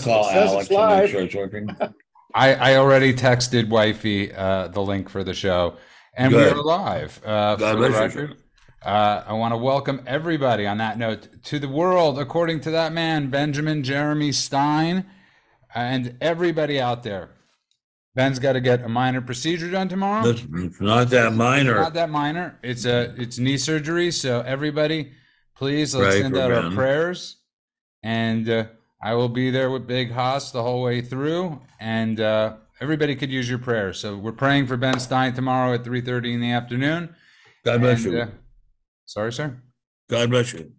Call Says Alex it's to make sure it's working. I, I already texted wifey uh, the link for the show, and Good. we're live. Uh, God for the bless you. record. Uh, I want to welcome everybody on that note to the world, according to that man, Benjamin Jeremy Stein, and everybody out there. Ben's got to get a minor procedure done tomorrow. It's it's not that minor. Not that minor. It's a it's knee surgery. So everybody, please let's Pray send for out our Ben. prayers, and uh, I will be there with Big Haas the whole way through, and uh, everybody could use your prayers. So we're praying for Ben Stein tomorrow at three thirty in the afternoon. God bless And, you. uh, sorry, sir. God bless you.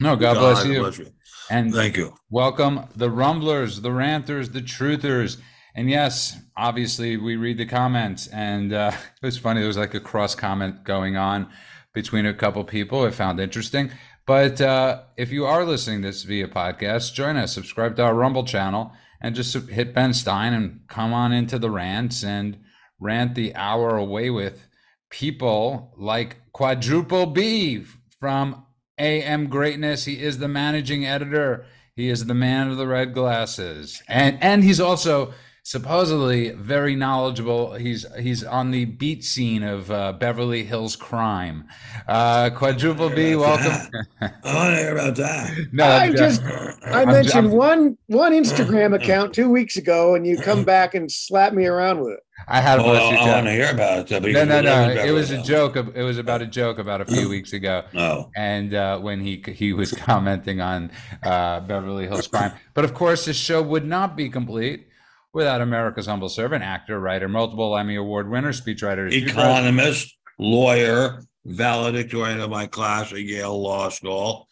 No, God, bless you. bless you. And Thank you. Welcome the rumblers, the ranters, the truthers. And yes, obviously we read the comments and uh, it was funny. There was like a cross comment going on between a couple people. I found interesting. But uh, if you are listening to this via podcast, join us, subscribe to our Rumble channel and just hit Ben Stein and come on into the rants and rant the hour away with people like Quadruple B from AM Greatness. He is the managing editor. He is the man of the red glasses, and and he's also supposedly very knowledgeable. He's he's on the beat scene of uh, Beverly Hills crime. Uh, Quadruple B, welcome. I want to hear about that. no, I I'm just- I mentioned I'm- one one Instagram account two weeks ago, and you come back and slap me around with it. I had a Well, bless I want to hear about it. No, no, no. It was a Hills. joke. It was about a joke about a few weeks ago. No. and uh, when he he was commenting on uh, Beverly Hills Crime. But of course, this show would not be complete without America's humble servant, actor, writer, multiple Emmy Award winner, speechwriter, Economist, lawyer, valedictorian of my class at Yale Law School,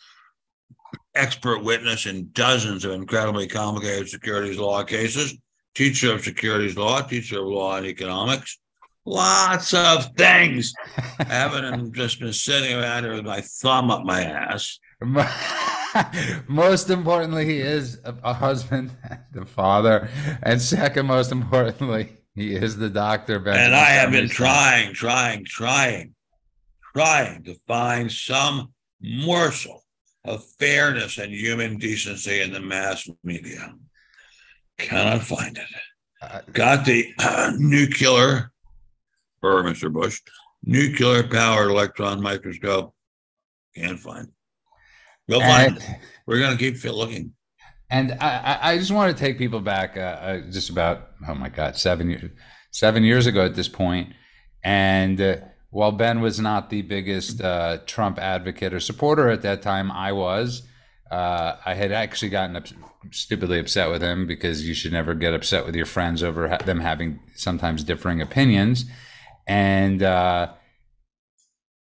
expert witness in dozens of incredibly complicated securities law cases, teacher of securities law, teacher of law and economics. Lots of things. I haven't just been sitting around here with my thumb up my ass. most importantly, he is a, a husband, the father, and second most importantly, he is the doctor. And I have been trying, trying, trying, trying to find some morsel of fairness and human decency in the mass media. Cannot find it. Uh, Got the nuclear, or Mr. Bush, nuclear powered electron microscope. Can't find it. We'll find and-. We're going to keep looking. And I, I- just want to take people back, uh, uh, just about oh my god, seven years, seven years ago at this point. And uh, while Ben was not the biggest uh, Trump advocate or supporter at that time, I was. Uh, I had actually gotten ups- stupidly upset with him because you should never get upset with your friends over ha- them having sometimes differing opinions. And uh,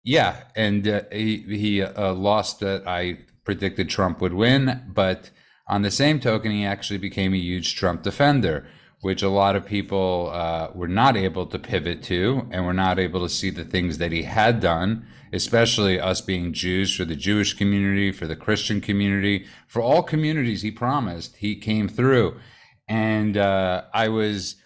yeah, and uh, he he uh, lost that I predicted Trump would win, but on the same token, he actually became a huge Trump defender, which a lot of people uh, were not able to pivot to, and were not able to see the things that he had done, especially us being Jews for the Jewish community, for the Christian community, for all communities he promised. He came through, and uh, I was.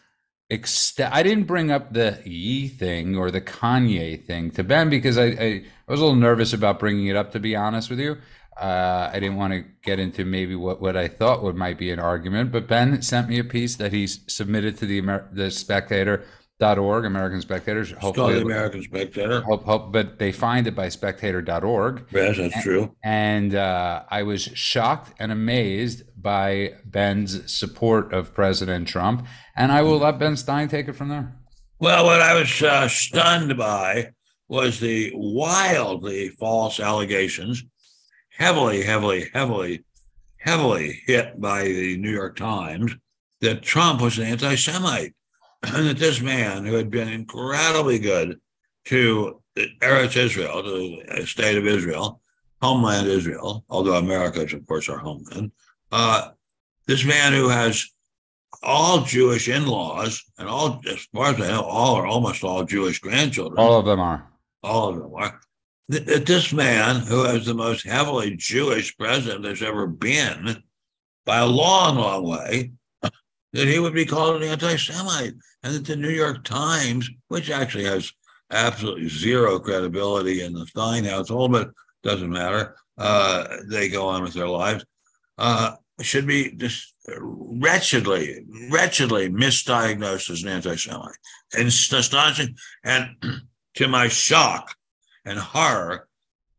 I didn't bring up the Ye thing or the Kanye thing to Ben because I, I, I was a little nervous about bringing it up, to be honest with you. Uh, I didn't want to get into maybe what, what I thought would might be an argument, but Ben sent me a piece that he's submitted to the Amer- the Spectator.org, American Spectators. Called the American Spectator. hope, hope, but they find it by Spectator.org. Yes, that's true. And uh, I was shocked and amazed by Ben's support of President Trump. And I will let Ben Stein take it from there. Well, what I was uh, stunned by was the wildly false allegations, heavily, heavily, heavily, heavily hit by the New York Times that Trump was an anti Semite. And that this man, who had been incredibly good to Eretz Israel, to the state of Israel, homeland Israel, although America is, of course, our homeland, uh, this man who has all Jewish in-laws and all, as far as I know, all or almost all Jewish grandchildren. All of them are. all of them are. That this man, who is the most heavily Jewish president there's ever been, by a long, long way, that he would be called an anti-Semite, and that the New York Times, which actually has absolutely zero credibility in the Stein household, but doesn't matter, uh, they go on with their lives. Uh, should be just wretchedly, wretchedly misdiagnosed as an anti-Semite. And astonishing. And to my shock and horror,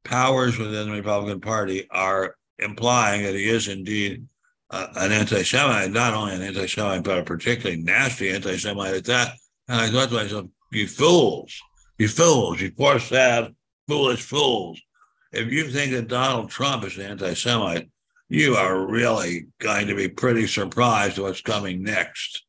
powers within the Republican Party are implying that he is indeed uh, an anti-Semite, not only an anti-Semite, but a particularly nasty anti-Semite at that. And I thought to myself, you fools, you fools, you poor, sad, foolish fools. If you think that Donald Trump is an anti-Semite, you are really going to be pretty surprised at what's coming next.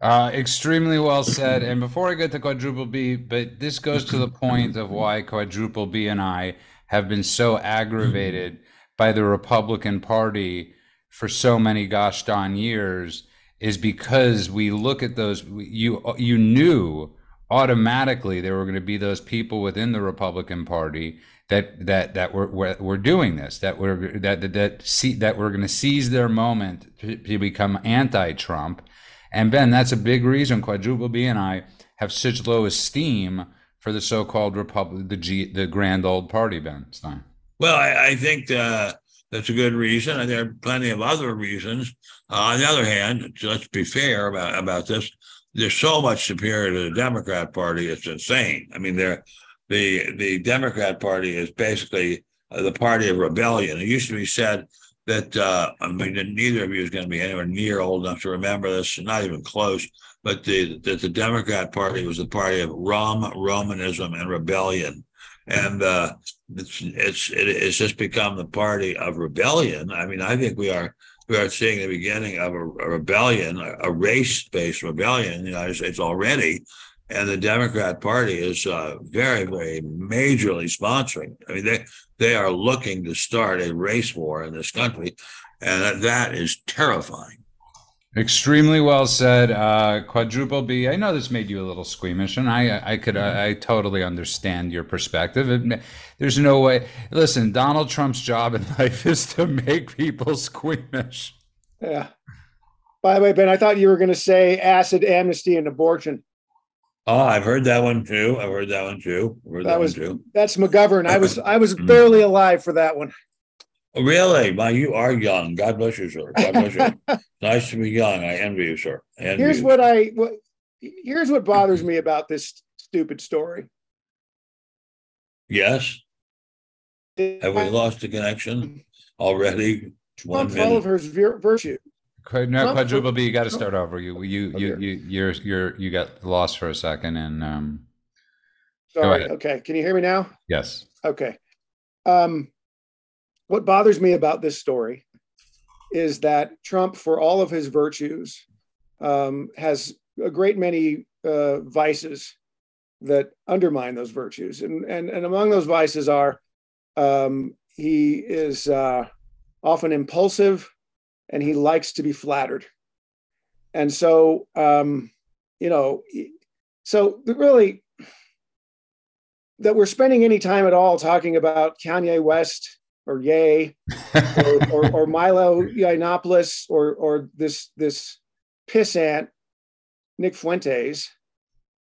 Uh, extremely well said. And before I get to quadruple B, but this goes to the point of why quadruple B and I have been so aggravated by the Republican Party for so many gosh darn years is because we look at those you you knew automatically there were going to be those people within the Republican Party that that that were were, were doing this that were that that that, see, that were going to seize their moment to, to become anti-Trump and Ben that's a big reason quadruple B and I have such low esteem for the so-called republic the G the grand old party Ben Stein well I, I think uh, that's a good reason and there are plenty of other reasons uh, on the other hand let's be fair about about this they're so much superior to the Democrat Party. It's insane. I mean, they're the the Democrat Party is basically uh, the party of rebellion. It used to be said that uh, I mean neither of you is going to be anywhere near old enough to remember this, not even close. But the that the Democrat Party was the party of Rom, Romanism, and rebellion, and uh, it's it's it, it's just become the party of rebellion. I mean, I think we are we are seeing the beginning of a, a rebellion, a, a race-based rebellion in the United States already, and the Democrat Party is uh, very, very majorly sponsoring. I mean, they they are looking to start a race war in this country, and that is terrifying. Extremely well said, uh, quadruple B. I know this made you a little squeamish, and I, I could, I, I totally understand your perspective. It, there's no way. Listen, Donald Trump's job in life is to make people squeamish. Yeah. By the way, Ben, I thought you were going to say acid amnesty and abortion. Oh, I've heard that one too. I've heard that one too. that, that was too. That's McGovern. I was I was mm. barely alive for that one. Oh, really? My, you are young. God bless you, sir. God bless you. nice to be young. I envy you, sir. Envy here's you. what I what, here's what bothers me about this stupid story. Yes. Have we lost the connection already? One all of her virtue. No, quadruple B. You got to start over. You, you, you, you, you're, you're, you got lost for a second, and um. Sorry. Okay. Can you hear me now? Yes. Okay. Um, what bothers me about this story is that Trump, for all of his virtues, um, has a great many uh, vices that undermine those virtues, and and and among those vices are um, he is uh, often impulsive and he likes to be flattered. And so, um, you know, so really, that we're spending any time at all talking about Kanye West or Ye or, or, or, Milo Yiannopoulos or or this this pissant Nick Fuentes.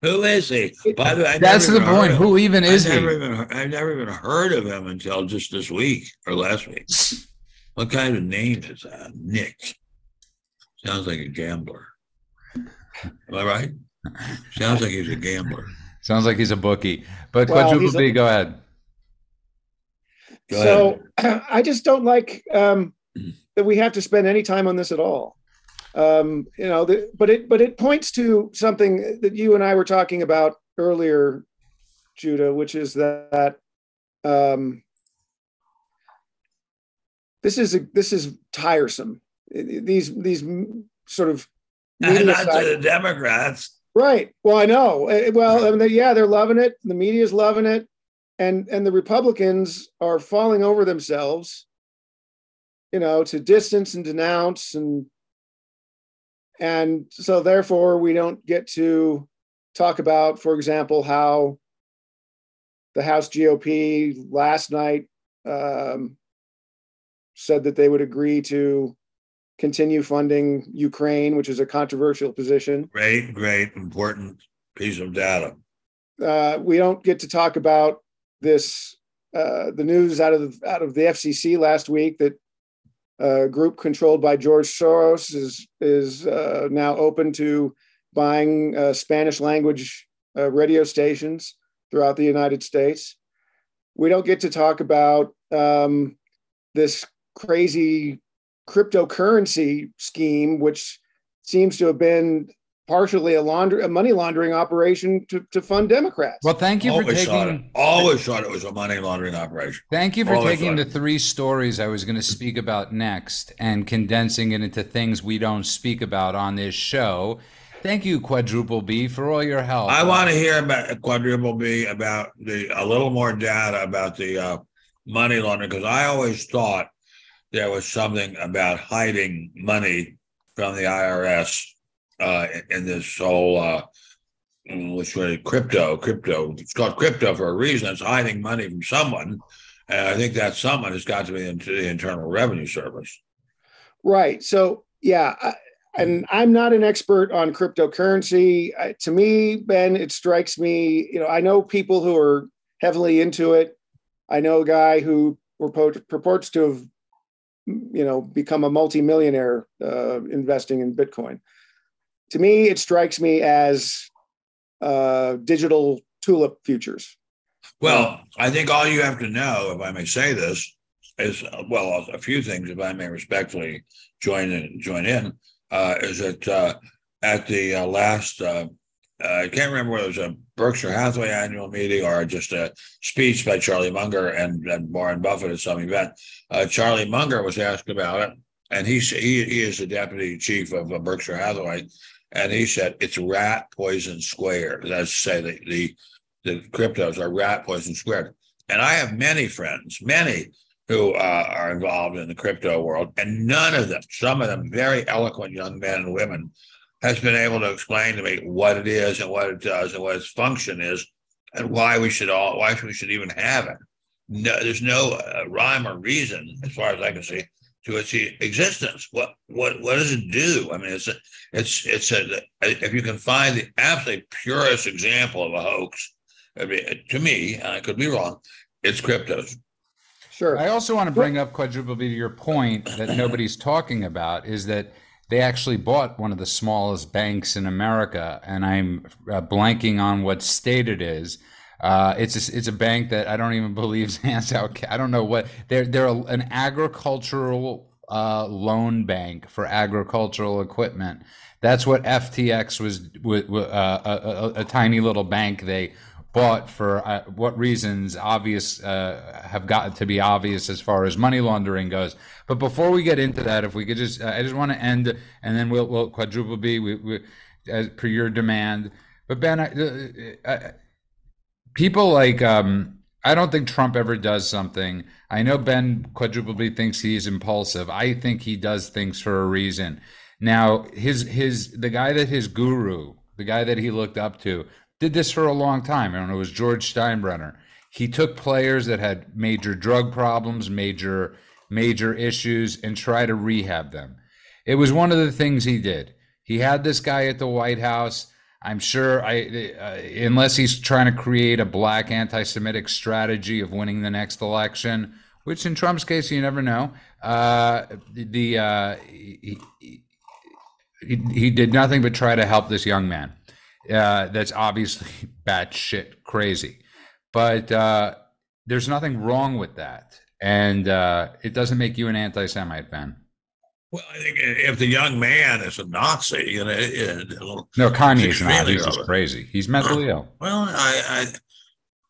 Who is he? By the way, I that's the point. Who even is I never he? Even, I've never even heard of him until just this week or last week. What kind of name is that? Nick. Sounds like a gambler. Am I right? Sounds like he's a gambler. Sounds like he's a bookie. But well, quadruple B, go ahead. Go so ahead. I just don't like um, that we have to spend any time on this at all. Um, you know, the, but it but it points to something that you and I were talking about earlier, Judah, which is that um, this is a, this is tiresome. These these sort of not to the Democrats, right? Well, I know. Eh, well, I mean, yeah, they're loving it. The media is loving it, and and the Republicans are falling over themselves. You know, to distance and denounce and and so therefore we don't get to talk about, for example, how the House GOP last night um, said that they would agree to continue funding Ukraine, which is a controversial position. Great, great, important piece of data. Uh, we don't get to talk about this. Uh, the news out of the, out of the FCC last week that a group controlled by George Soros is is uh, now open to buying uh, Spanish language uh, radio stations throughout the United States. We don't get to talk about um, this crazy cryptocurrency scheme, which seems to have been partially a launder a money laundering operation to, to fund Democrats. Well, thank you always for thought taking it, always thought it was a money laundering operation. Thank you for Always taking thought- the three stories I was going to speak about next and condensing it into things we don't speak about on this show. Thank you, Quadruple B, for all your help. I want to hear about quadruple B about the a little more data about the uh, money laundering because I always thought there was something about hiding money from the IRS uh, in this whole uh, which was crypto. Crypto. It's called crypto for a reason. It's hiding money from someone, and I think that someone has got to be into the Internal Revenue Service. Right. So, yeah, I, and I'm not an expert on cryptocurrency. I, to me, Ben, it strikes me, you know, I know people who are heavily into it. I know a guy who purports to have, you know, become a multimillionaire uh, investing in Bitcoin. To me, it strikes me as uh, digital tulip futures. Well, I think all you have to know, if I may say this, is well, a few things, if I may respectfully join in, join in, uh, is that uh, at the uh, last, uh, I can't remember whether it was a Berkshire Hathaway annual meeting or just a speech by Charlie Munger and, and Warren Buffett at some event. Uh, Charlie Munger was asked about it, and he he, he is the deputy chief of uh, Berkshire Hathaway, and he said it's rat poison squared. That's to say the the the cryptos are rat poison squared. And I have many friends, many who uh, are involved in the crypto world, and none of them, some of them very eloquent young men and women, has been able to explain to me what it is and what it does and what its function is and why we should all why we should even have it. No, there's no uh, rhyme or reason, as far as I can see, to its existence. What what what does it do? I mean, it's a, it's it's a if you can find the absolutely purest example of a hoax, I mean, to me, and I could be wrong, it's cryptos. Sure. I also want to bring up quadruple B to your point that nobody's talking about is that they actually bought one of the smallest banks in America, and I'm uh, blanking on what state it is. Uh, it's a, it's a bank that I don't even believe hands out. I don't know what they're they're an agricultural uh, loan bank for agricultural equipment. That's what FTX was. wa- wa- Uh, a, a, a tiny little bank they bought for uh, what reasons obvious uh, have got to be obvious as far as money laundering goes. But before we get into that, if we could just, I just want to end, and then we'll, we'll quadruple B we, we, as per your demand. But Ben, I, uh, uh, people like um, I don't think Trump ever does something. I know Ben quadruple B thinks he's impulsive. I think he does things for a reason. Now, his his the guy that his guru, the guy that he looked up to, did this for a long time. Know, it was George Steinbrenner. He took players that had major drug problems, major major issues, and try to rehab them. It was one of the things he did. He had this guy at the White House. I'm sure, I uh, unless he's trying to create a black anti-Semitic strategy of winning the next election, which in Trump's case you never know. Uh, the uh, he, he, he did nothing but try to help this young man. Uh, that's obviously batshit crazy, but uh, there's nothing wrong with that, and uh, it doesn't make you an anti-Semite, Ben. Well, I think if the young man is a Nazi, you know, it, it, No, Kanye's not. He's just crazy. He's mentally ill. Well, I, I,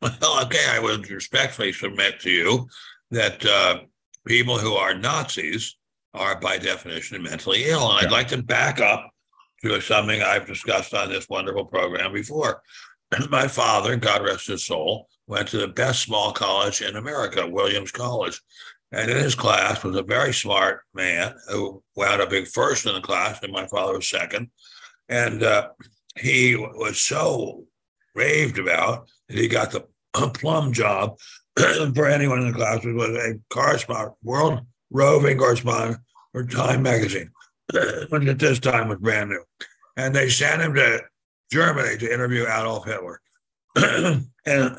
well, okay, I would respectfully submit to you that uh, people who are Nazis are, by definition, mentally ill. And I'd like to back up to something I've discussed on this wonderful program before. My father, God rest his soul, went to the best small college in America, Williams College. And in his class was a very smart man who wound up being first in the class, and my father was second. And uh, he was so raved about that he got the plum job for anyone in the class which was a correspondent, world roving correspondent for Time magazine, which at this time was brand new. And they sent him to Germany to interview Adolf Hitler. and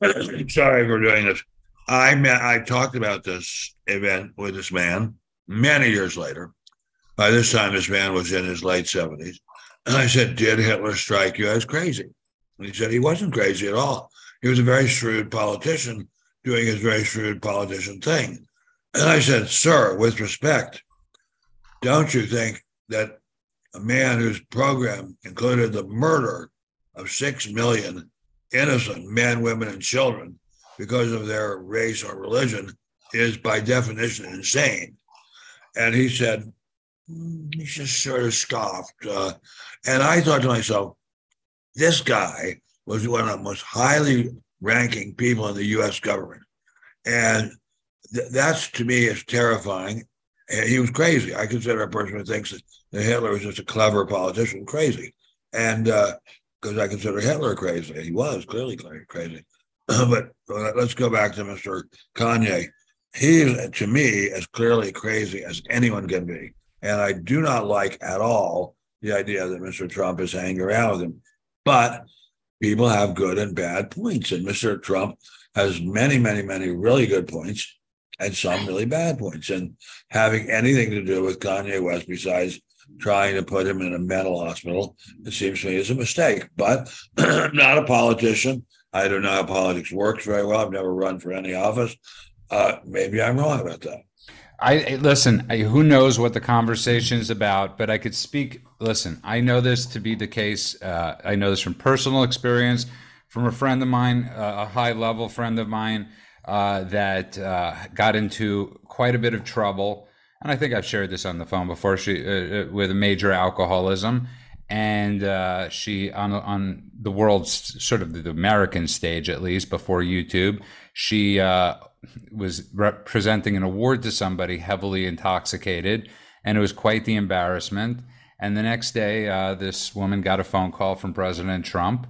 sorry for doing this. I met, I talked about this event with this man, many years later. By this time, this man was in his late 70s. And I said, Did Hitler strike you as crazy? And he said he wasn't crazy at all. He was a very shrewd politician doing his very shrewd politician thing. And I said, Sir, with respect, don't you think that a man whose program included the murder of six million innocent men, women, and children because of their race or religion is by definition insane. And he said, mm, he just sort of scoffed. Uh, and I thought to myself, this guy was one of the most highly ranking people in the US government. And th- that's to me is terrifying. He was crazy. I consider a person who thinks that, that Hitler was just a clever politician crazy. And because uh, I consider Hitler crazy, he was clearly crazy. but let's go back to Mr. Kanye. He's to me, as clearly crazy as anyone can be. And I do not like at all the idea that Mr. Trump is hanging around with him. But people have good and bad points. And Mr. Trump has many, many, many really good points and some really bad points. And having anything to do with Kanye West besides trying to put him in a mental hospital, it seems to me is a mistake. But I'm not a politician. I don't know how politics works very well. I've never run for any office. Uh, maybe I'm wrong about that. I listen. I, who knows what the conversation is about? But I could speak. Listen, I know this to be the case. Uh, I know this from personal experience, from a friend of mine, uh, a high level friend of mine uh, that uh, got into quite a bit of trouble. And I think I've shared this on the phone before. She uh, with a major alcoholism, and uh, she on on the world's sort of the American stage at least before YouTube, she uh, was representing an award to somebody heavily intoxicated, and it was quite the embarrassment. And the next day, uh, this woman got a phone call from President Trump,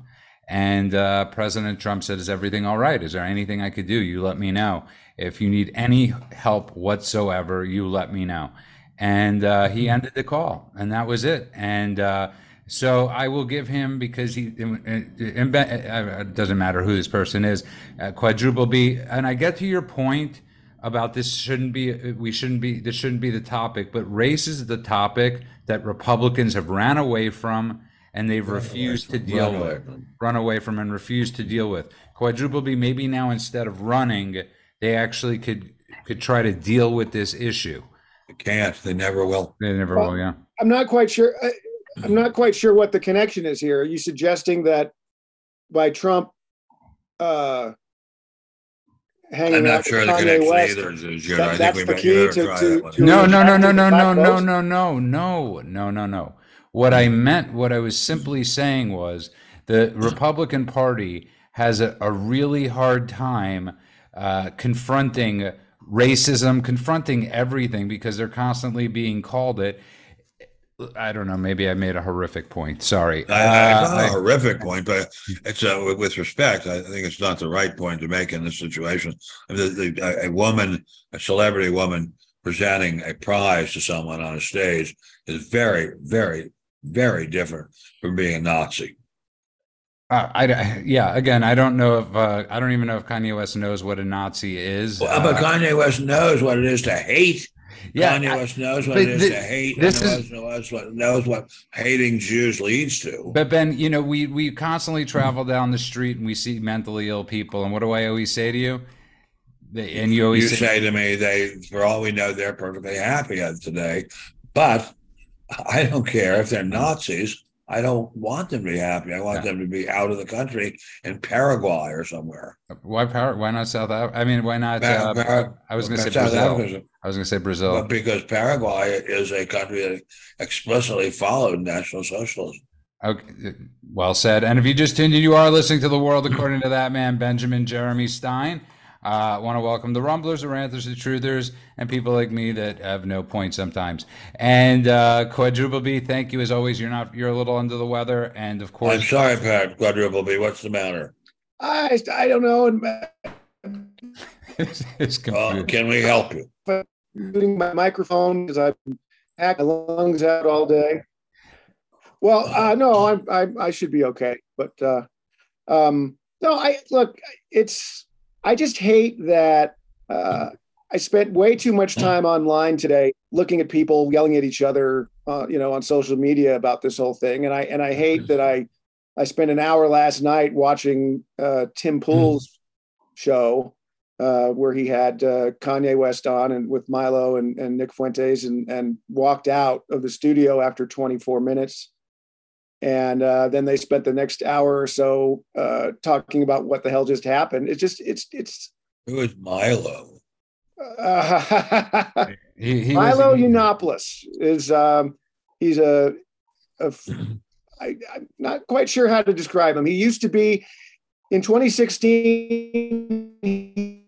and uh, President Trump said, "Is everything all right? Is there anything I could do? You let me know. If you need any help whatsoever, you let me know." And uh, he ended the call, and that was it. And uh, so I will give him because he it doesn't matter who this person is, uh, quadruple B. And I get to your point about this shouldn't be we shouldn't be this shouldn't be the topic, but race is the topic that Republicans have ran away from and they've run refused to deal run with, away run away from and refused to deal with. Quadruple B maybe now instead of running, they actually could could try to deal with this issue. They can't. They never will. They never well, will. Yeah. I'm not quite sure. I'm not quite sure what the connection is here. Are you suggesting that by Trump uh, hanging I'm not sure the connection West, either. That, I that's the key to, to, to, no, no, no, no, no, no, no, no, no, no, no, no, no. What I meant, what I was simply saying was the Republican Party has a, a really hard time uh, confronting racism, confronting everything because they're constantly being called it. I don't know. Maybe I made a horrific point. Sorry. I, uh, a horrific point, but it's uh, with respect. I think it's not the right point to make in this situation. The, the, a woman, a celebrity woman, presenting a prize to someone on a stage is very, very, very different from being a Nazi. Uh, I, yeah. Again, I don't know if uh, I don't even know if Kanye West knows what a Nazi is. Well, but uh, Kanye West knows what it is to hate yeah, Kanye West knows what it is to hate. This is knows what knows what hating Jews leads to. But Ben, you know, we we constantly travel down the street and we see mentally ill people, and what do I always say to you? They, and you always you say, say to me, they for all we know, they're perfectly happy today, but I don't care if they're Nazis. I don't want them to be happy. I want yeah. them to be out of the country in Paraguay or somewhere. Why Paraguay? Why not South Africa? I mean, why not? Uh, Par- I was going to say South Brazil. Africa. I was going to say Brazil. But because Paraguay is a country that explicitly followed National Socialism. Okay, well said. And if you just tuned in, you are listening to the world according to that man, Benjamin Jeremy Stein. I uh, want to welcome the rumblers, the ranters, the truthers, and people like me that have no point sometimes. And uh, Quadruple B, thank you as always. You're not you're a little under the weather, and of course, I'm sorry, Pat. Quadruple B, what's the matter? I I don't know. it's, it's well, can we help you? Using my microphone because I've hacked my lungs out all day. Well, uh, no, I'm, I I should be okay, but uh, um, no, I look. It's I just hate that uh, I spent way too much time online today looking at people yelling at each other, uh, you know, on social media about this whole thing. And I and I hate that I I spent an hour last night watching uh, Tim Pool's show uh, where he had uh, Kanye West on and with Milo and, and Nick Fuentes and and walked out of the studio after 24 minutes. And uh, then they spent the next hour or so uh, talking about what the hell just happened. It's just it's it's. It was Milo. Uh, he, he Milo was, Yiannopoulos is um, he's a, a I, I'm not quite sure how to describe him. He used to be in 2016.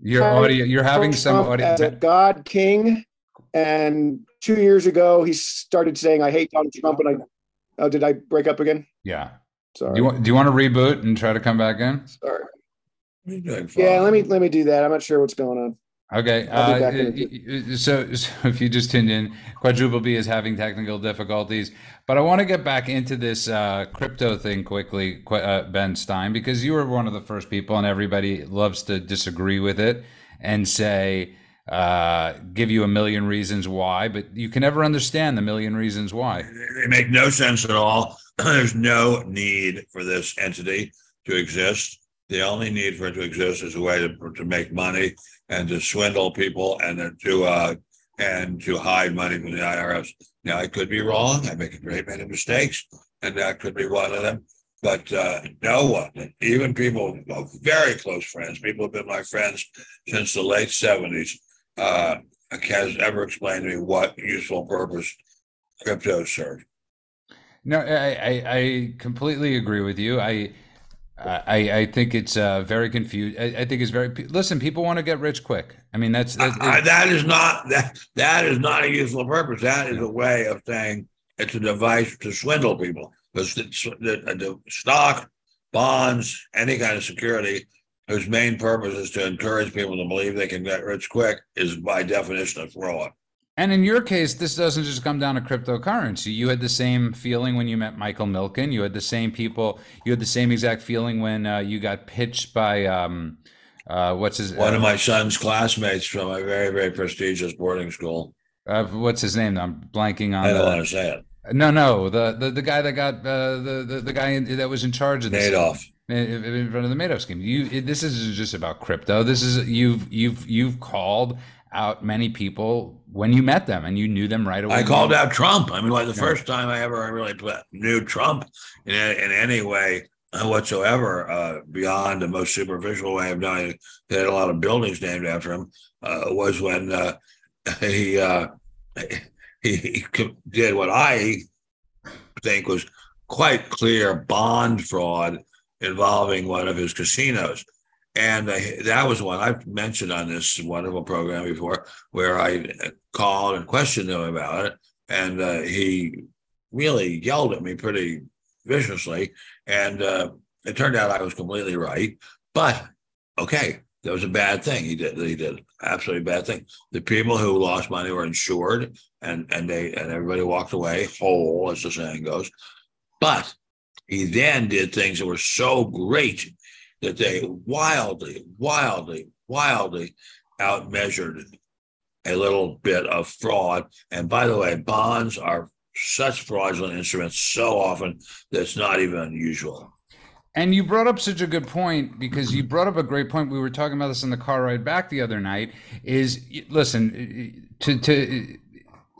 Your audio, you're having some audio. As a God King, and two years ago he started saying, "I hate Donald Trump," and I, oh, did I break up again? Yeah. Sorry. Do you want, do you want to reboot and try to come back in? Sorry. Yeah, let me let me do that. I'm not sure what's going on. Okay. Uh, so, so, if you just tuned in, Quadruple B is having technical difficulties. But I want to get back into this uh, crypto thing quickly, uh, Ben Stein, because you were one of the first people, and everybody loves to disagree with it and say, uh, give you a million reasons why, but you can never understand the million reasons why. They make no sense at all. There's no need for this entity to exist. The only need for it to exist is a way to, to make money and to swindle people and to uh, and to hide money from the IRS. Now, I could be wrong. I make a great many mistakes, and that could be one of them. But uh, no one, even people, very close friends, people have been my friends since the late 70s, uh, has ever explained to me what useful purpose crypto serve. No, I, I, I completely agree with you. I I, I think it's uh, very confused. I, I, think it's very. Listen, people want to get rich quick. I mean, that's, that's uh, that is not that that is not a useful purpose. That is a way of saying it's a device to swindle people. Because the, the, the stock, bonds, any kind of security whose main purpose is to encourage people to believe they can get rich quick is by definition a fraud. And in your case, this doesn't just come down to cryptocurrency. You had the same feeling when you met Michael Milken. You had the same people. You had the same exact feeling when uh, you got pitched by um, uh, what's his one uh, of my son's classmates from a very very prestigious boarding school. Uh, what's his name? I'm blanking on. I don't the, want to say it. No, no, the the, the guy that got uh, the, the the guy that was in charge of this. Madoff. In, front of the Madoff scheme. You. This is just about crypto. This is you've you've you've called out many people when you met them and you knew them right away. I called out Trump. I mean, like the yeah. first time I ever really knew Trump in, in any way whatsoever, uh, beyond the most superficial way of knowing they had a lot of buildings named after him, uh, was when uh, he, uh, he, he did what I think was quite clear bond fraud involving one of his casinos. And that was one I've mentioned on this wonderful program before, where I called and questioned him about it. And uh, he really yelled at me pretty viciously. And uh, it turned out I was completely right. But okay, that was a bad thing he did. He did absolutely bad thing. The people who lost money were insured, and and they and everybody walked away whole, as the saying goes. But he then did things that were so great that they wildly, wildly, wildly outmeasured a little bit of fraud. And by the way, bonds are such fraudulent instruments so often that it's not even unusual. And you brought up such a good point because you brought up a great point. We were talking about this in the car ride back the other night. Is listen to to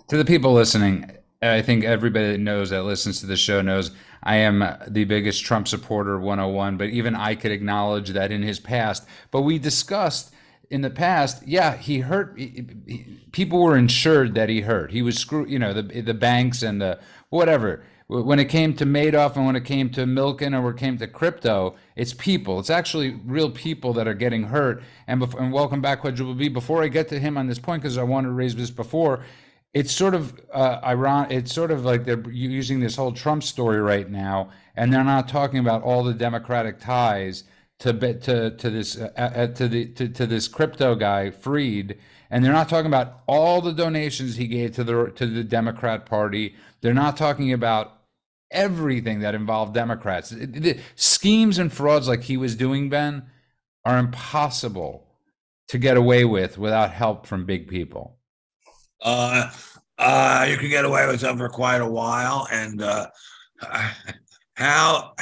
to the people listening. I think everybody that knows that listens to the show knows I am the biggest Trump supporter 101, but even I could acknowledge that in his past. But we discussed in the past, yeah, he hurt. He, he, people were insured that he hurt. He was screw, you know, the the banks and the whatever. When it came to Madoff and when it came to Milken or when it came to crypto, it's people. It's actually real people that are getting hurt. And, before, and welcome back, Quadruple B. Before I get to him on this point, because I wanted to raise this before, it's sort of uh, ironic. It's sort of like they're using this whole Trump story right now, and they're not talking about all the Democratic ties to to to this uh, uh, to the to, to this crypto guy Fried, and they're not talking about all the donations he gave to the to the Democrat Party. They're not talking about everything that involved Democrats. Schemes and frauds like he was doing, Ben, are impossible to get away with without help from big people. Uh, uh, you can get away with them for quite a while, and uh, how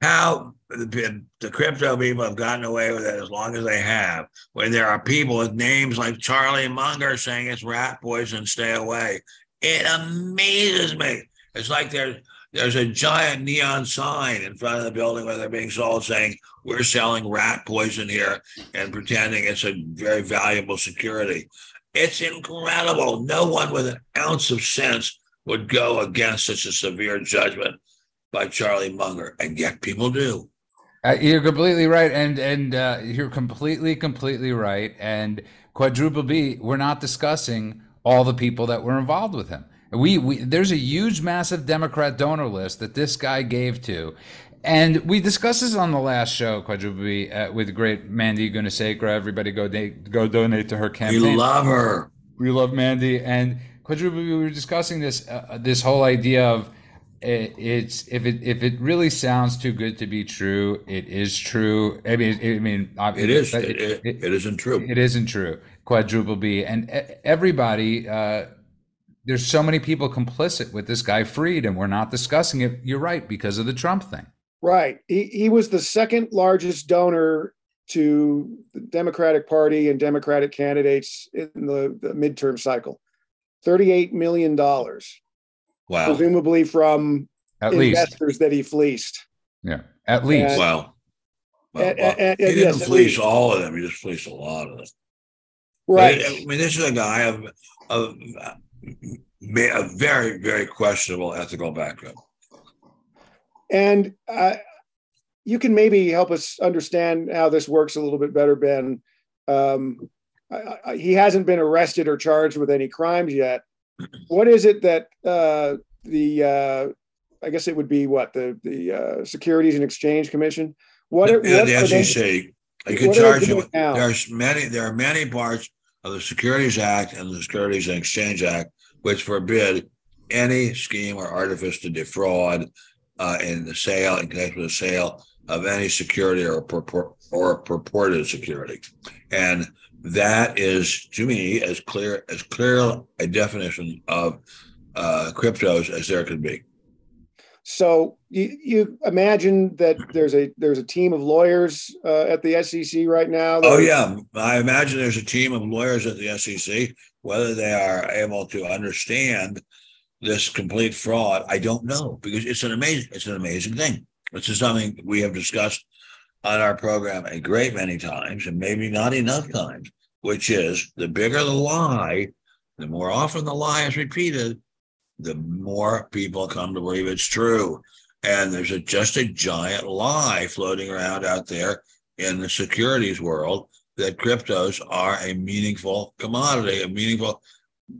how the, the crypto people have gotten away with it as long as they have, when there are people with names like Charlie Munger saying it's rat poison, stay away. It amazes me. It's like there's there's a giant neon sign in front of the building where they're being sold saying we're selling rat poison here and pretending it's a very valuable security. It's incredible. No one with an ounce of sense would go against such a severe judgment by Charlie Munger, and yet people do. Uh, you're completely right, and and uh, you're completely completely right. And quadruple B, we're not discussing all the people that were involved with him. We, we there's a huge, massive Democrat donor list that this guy gave to, and we discussed this on the last show, Quadruple B, uh, with great Mandy Gunasekara. Everybody go go donate to her campaign. We love her. We love Mandy and Quadruple B. We were discussing this uh, this whole idea of it, it's if it if it really sounds too good to be true, it is true. I mean, it, I mean, it is. It, it, it isn't true. It isn't true. Quadruple B and everybody. Uh, there's so many people complicit with this guy Fried, and we're not discussing it. You're right because of the Trump thing. Right. He he was the second largest donor to the Democratic Party and Democratic candidates in the, the midterm cycle. $38 million. Wow. Presumably from at investors least. that he fleeced. Yeah. At least. And, wow. Well, and, and, and, he didn't yes, fleece all of them. He just fleeced a lot of them. Right. I mean, this is a guy of, of a very, very questionable ethical background. And uh, you can maybe help us understand how this works a little bit better, Ben. Um, I, I, he hasn't been arrested or charged with any crimes yet. What is it that uh, the uh, I guess it would be what the the uh, Securities and Exchange Commission? What, the, what the SEC? They, you can charge you. There's many. There are many parts of the Securities Act and the Securities and Exchange Act which forbid any scheme or artifice to defraud uh, in the sale, in connection with the sale of any security or purport, or purported security, and that is to me as clear as clear a definition of uh, cryptos as there could be. So you, you imagine that there's a there's a team of lawyers uh, at the SEC right now. Oh yeah, I imagine there's a team of lawyers at the SEC. Whether they are able to understand this complete fraud, I don't know because it's an amazing it's an amazing thing. This is something we have discussed on our program a great many times, and maybe not enough times. Which is the bigger the lie, the more often the lie is repeated, the more people come to believe it's true. And there's a, just a giant lie floating around out there in the securities world that cryptos are a meaningful commodity, a meaningful,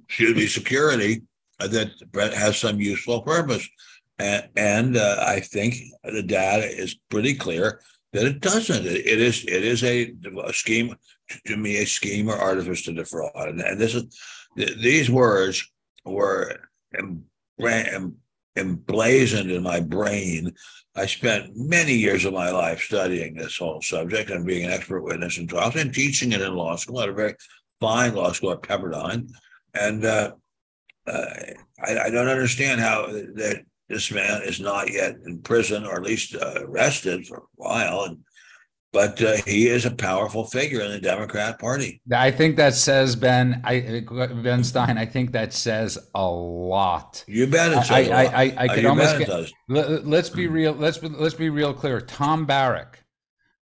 security that Brett has some useful purpose. And, and uh, I think the data is pretty clear that it doesn't. it, it is it is a, a, scheme to me a scheme or artifice to defraud. And, and this is these words were emblazoned in my brain. I spent many years of my life studying this whole subject and being an expert witness in trials and teaching it in law school at a very fine law school at Pepperdine. And uh, uh, I, I, don't understand how that this man is not yet in prison or at least uh, arrested for a while. And but uh, he is a powerful figure in the Democrat Party. I think that says Ben. I Ben Stein. I think that says a lot. You bet it says I, I, I, I, could almost get, let, us be real. Let's let's be real clear. Tom Barrack,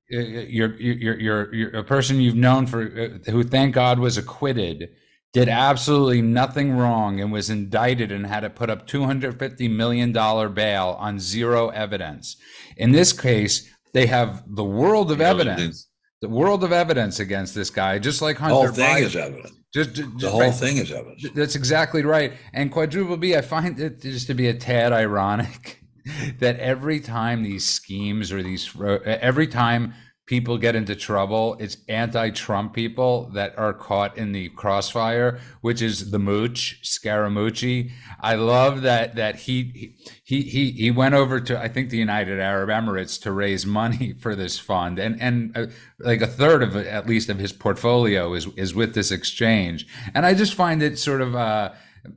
you're you're you're you're a person you've known for uh, who, thank God, was acquitted. Did absolutely nothing wrong and was indicted and had to put up $250 million bail on zero evidence. In this case, they have the world of evidence, the world of evidence against this guy, just like Hunter. The whole thing Biden. is evidence. Just, just, the whole right. thing is evidence. That's exactly right. And quadruple B, I find it just to be a tad ironic that every time these schemes or these, every time people get into trouble, it's anti-Trump people that are caught in the crossfire, which is the mooch, Scaramucci. I love that that he he he he went over to I think the United Arab Emirates to raise money for this fund, and and uh, like a third of at least of his portfolio is is with this exchange, and I just find it sort of uh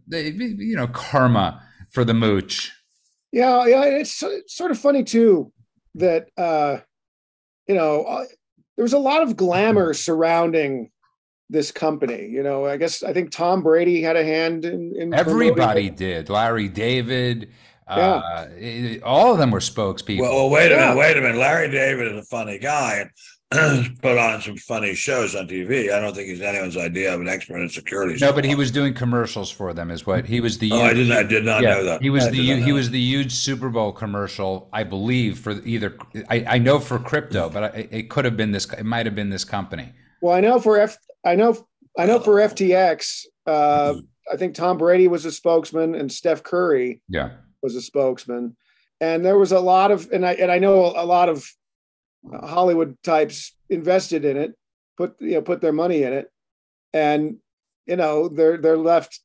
you know karma for the mooch. Yeah, yeah, it's, it's sort of funny too that uh you know, uh, there was a lot of glamour surrounding this company. You know, I guess I think Tom Brady had a hand in. in Everybody did. Larry David. Uh, yeah. Uh, all of them were spokespeople. Well, well wait a yeah. minute. Wait a minute. Larry David is a funny guy. put on some funny shows on TV. I don't think he's anyone's idea of an expert in security. No, but he was doing commercials for them. Is what he was the. Oh, I did not. I did not yeah, know that. He was I the he was the huge Super Bowl commercial, I believe, for either. I, I know for crypto, but I, it could have been this. It might have been this company. Well, I know for F. I know. I know for FTX. Uh, I think Tom Brady was a spokesman, and Steph Curry. Yeah. Was a spokesman, and there was a lot of, and I and I know a lot of Hollywood types invested in it, put you know put their money in it, and you know they're they're left.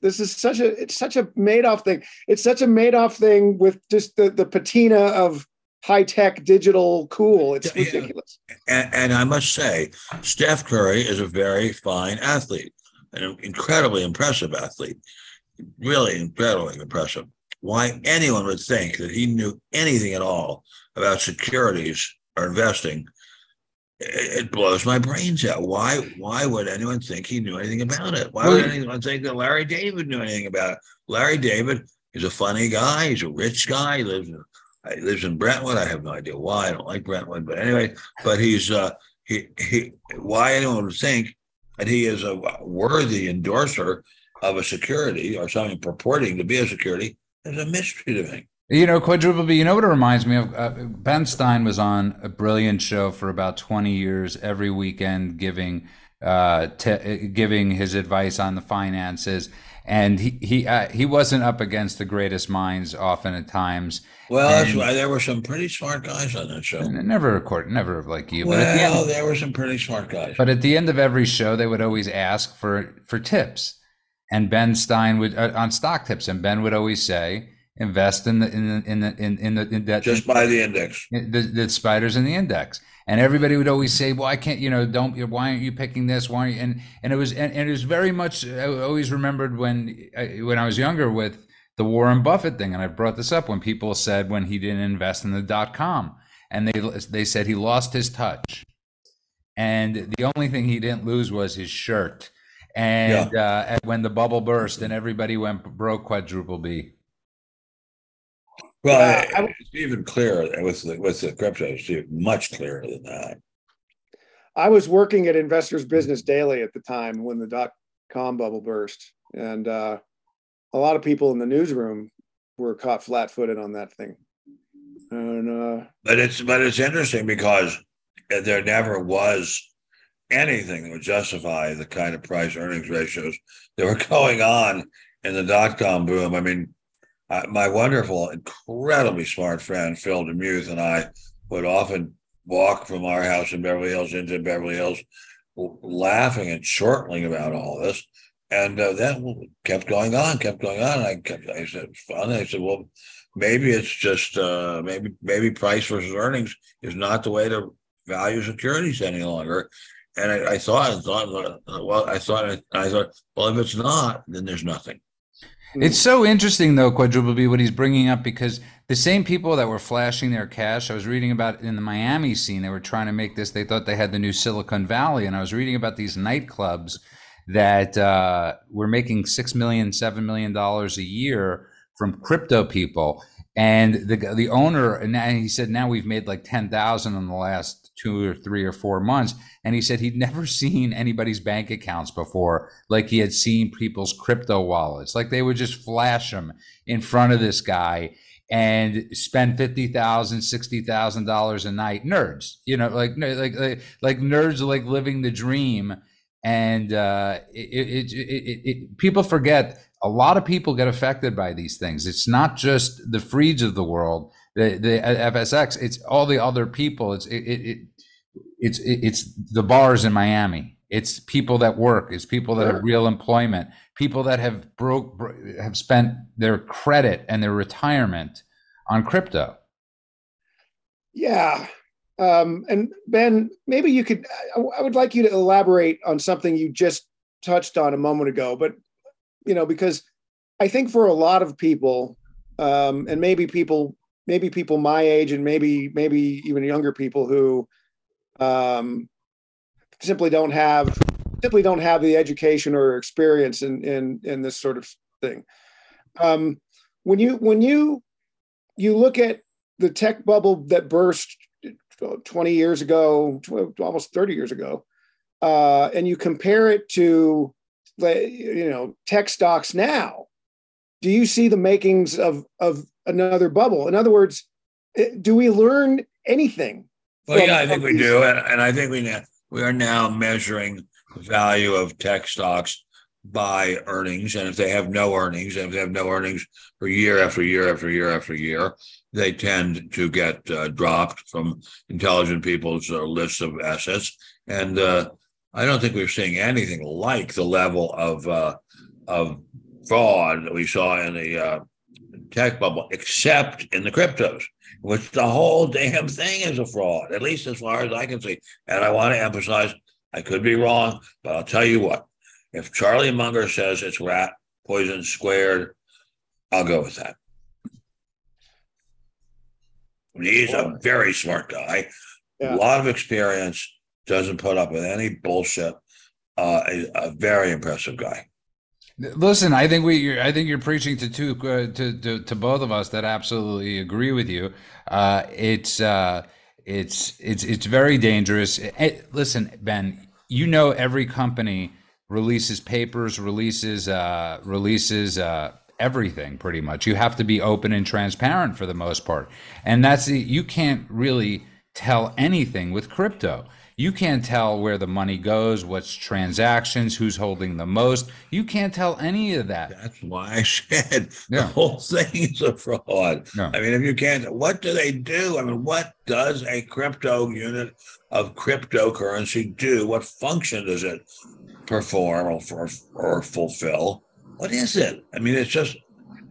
This is such a it's such a Madoff thing. It's such a Madoff thing with just the the patina of high tech digital cool. It's ridiculous. And, and, I must say, Steph Curry is a very fine athlete, an incredibly impressive athlete, really incredibly impressive. Why anyone would think that he knew anything at all about securities or investing, it blows my brains out. Why? Why would anyone think he knew anything about it? Why would anyone think that Larry David knew anything about it? Larry David is a funny guy. He's a rich guy. He lives in he lives in Brentwood. I have no idea why. I don't like Brentwood, but anyway, but he's uh, he he. Why anyone would think that he is a worthy endorser of a security or something purporting to be a security is a mystery to me. You know, quadruple B. You know what it reminds me of? Uh, ben Stein was on a brilliant show for about twenty years, every weekend, giving uh, t- giving his advice on the finances. And he he uh, he wasn't up against the greatest minds often at times. Well, and, that's why there were some pretty smart guys on that show. Never record, never like you. Well, but the end, there were some pretty smart guys. But at the end of every show, they would always ask for for tips, and Ben Stein would uh, on stock tips, and Ben would always say invest in the in the in the in, in the in that just buy the index. The, the spiders in the index. And everybody would always say well i can't you know don't why aren't you picking this? Why you? and and it was and, and, it was very much i always remembered when when i was younger with the warren buffett thing and i brought this up when people said when he didn't invest in the dot com and they they said he lost his touch. And the only thing he didn't lose was his shirt and yeah. uh, when the bubble burst and everybody went broke quadruple b well, uh, it's even clearer with the, with the crypto. It's much clearer than that. I was working at Investors Business Daily at the time when the dot com bubble burst, and uh, a lot of people in the newsroom were caught flat-footed on that thing. And uh, but it's but it's interesting because there never was anything that would justify the kind of price earnings ratios that were going on in the dot com boom. I mean, uh, my wonderful, incredibly smart friend Phil DeMuth and I would often walk from our house in Beverly Hills into Beverly Hills, laughing and chortling about all this. And uh, that kept going on, kept going on. And I kept, I said, fun. I said, well, maybe it's just, uh, maybe, maybe price versus earnings is not the way to value securities any longer. And I, I thought, I thought, well, I thought, I thought, well, if it's not, then there's nothing. It's so interesting though, quadruple B, what he's bringing up because the same people that were flashing their cash, I was reading about in the Miami scene. They were trying to make this. They thought they had the new Silicon Valley, and I was reading about these nightclubs that uh, were making six million, seven million dollars a year from crypto people. And the the owner, and he said, now we've made like ten thousand in the last two or three or four months. And he said he'd never seen anybody's bank accounts before, like he had seen people's crypto wallets. Like they would just flash them in front of this guy and spend fifty thousand, sixty thousand dollars a night. Nerds, you know, like like like, like nerds like living the dream. And uh, it, it, it, it, people forget a lot of people get affected by these things. It's not just the Frieds of the world, the the FTX. It's all the other people. It's it, it, it it's it, it's the bars in Miami. It's people that work. It's people that have real employment. People that have broke have spent their credit and their retirement on crypto. Yeah, um, and Ben, maybe you could. I would like you to elaborate on something you just touched on a moment ago, but you know, because I think for a lot of people, um, and maybe people, maybe people my age, and maybe maybe even younger people who um, simply don't have simply don't have the education or experience in in in this sort of thing. Um, when you when you you look at the tech bubble that burst 20 years ago, almost 30 years ago, uh, and you compare it to you know tech stocks now, do you see the makings of of another bubble? In other words, do we learn anything? Well, yeah, I think we do, and, and I think we now, we are now measuring the value of tech stocks by earnings, and if they have no earnings, and if they have no earnings for year after year after year after year, they tend to get uh, dropped from intelligent people's uh, lists of assets. And uh, I don't think we're seeing anything like the level of uh, of fraud that we saw in the uh, tech bubble, except in the cryptos, which the whole damn thing is a fraud, at least as far as I can see. And I want to emphasize, I could be wrong, but I'll tell you what: if Charlie Munger says it's rat poison squared, I'll go with that. He's a very smart guy, yeah. a lot of experience, doesn't put up with any bullshit. Uh, a, a very impressive guy. Listen, I think we, I think you're preaching to two, uh, to, to, to both of us that absolutely agree with you. Uh, it's, uh, it's, it's, it's very dangerous. It, eh, listen, Ben, you know, every company releases papers, releases, uh, releases, uh, everything pretty much. You have to be open and transparent for the most part. And that's the, you can't really tell anything with crypto. You can't tell where the money goes, what's transactions, who's holding the most. You can't tell any of that. That's why I said yeah. the whole thing is a fraud. Yeah. I mean, if you can't, what do they do? I mean, what does a crypto unit of cryptocurrency do? What function does it perform or, or fulfill? what is it? I mean, it's just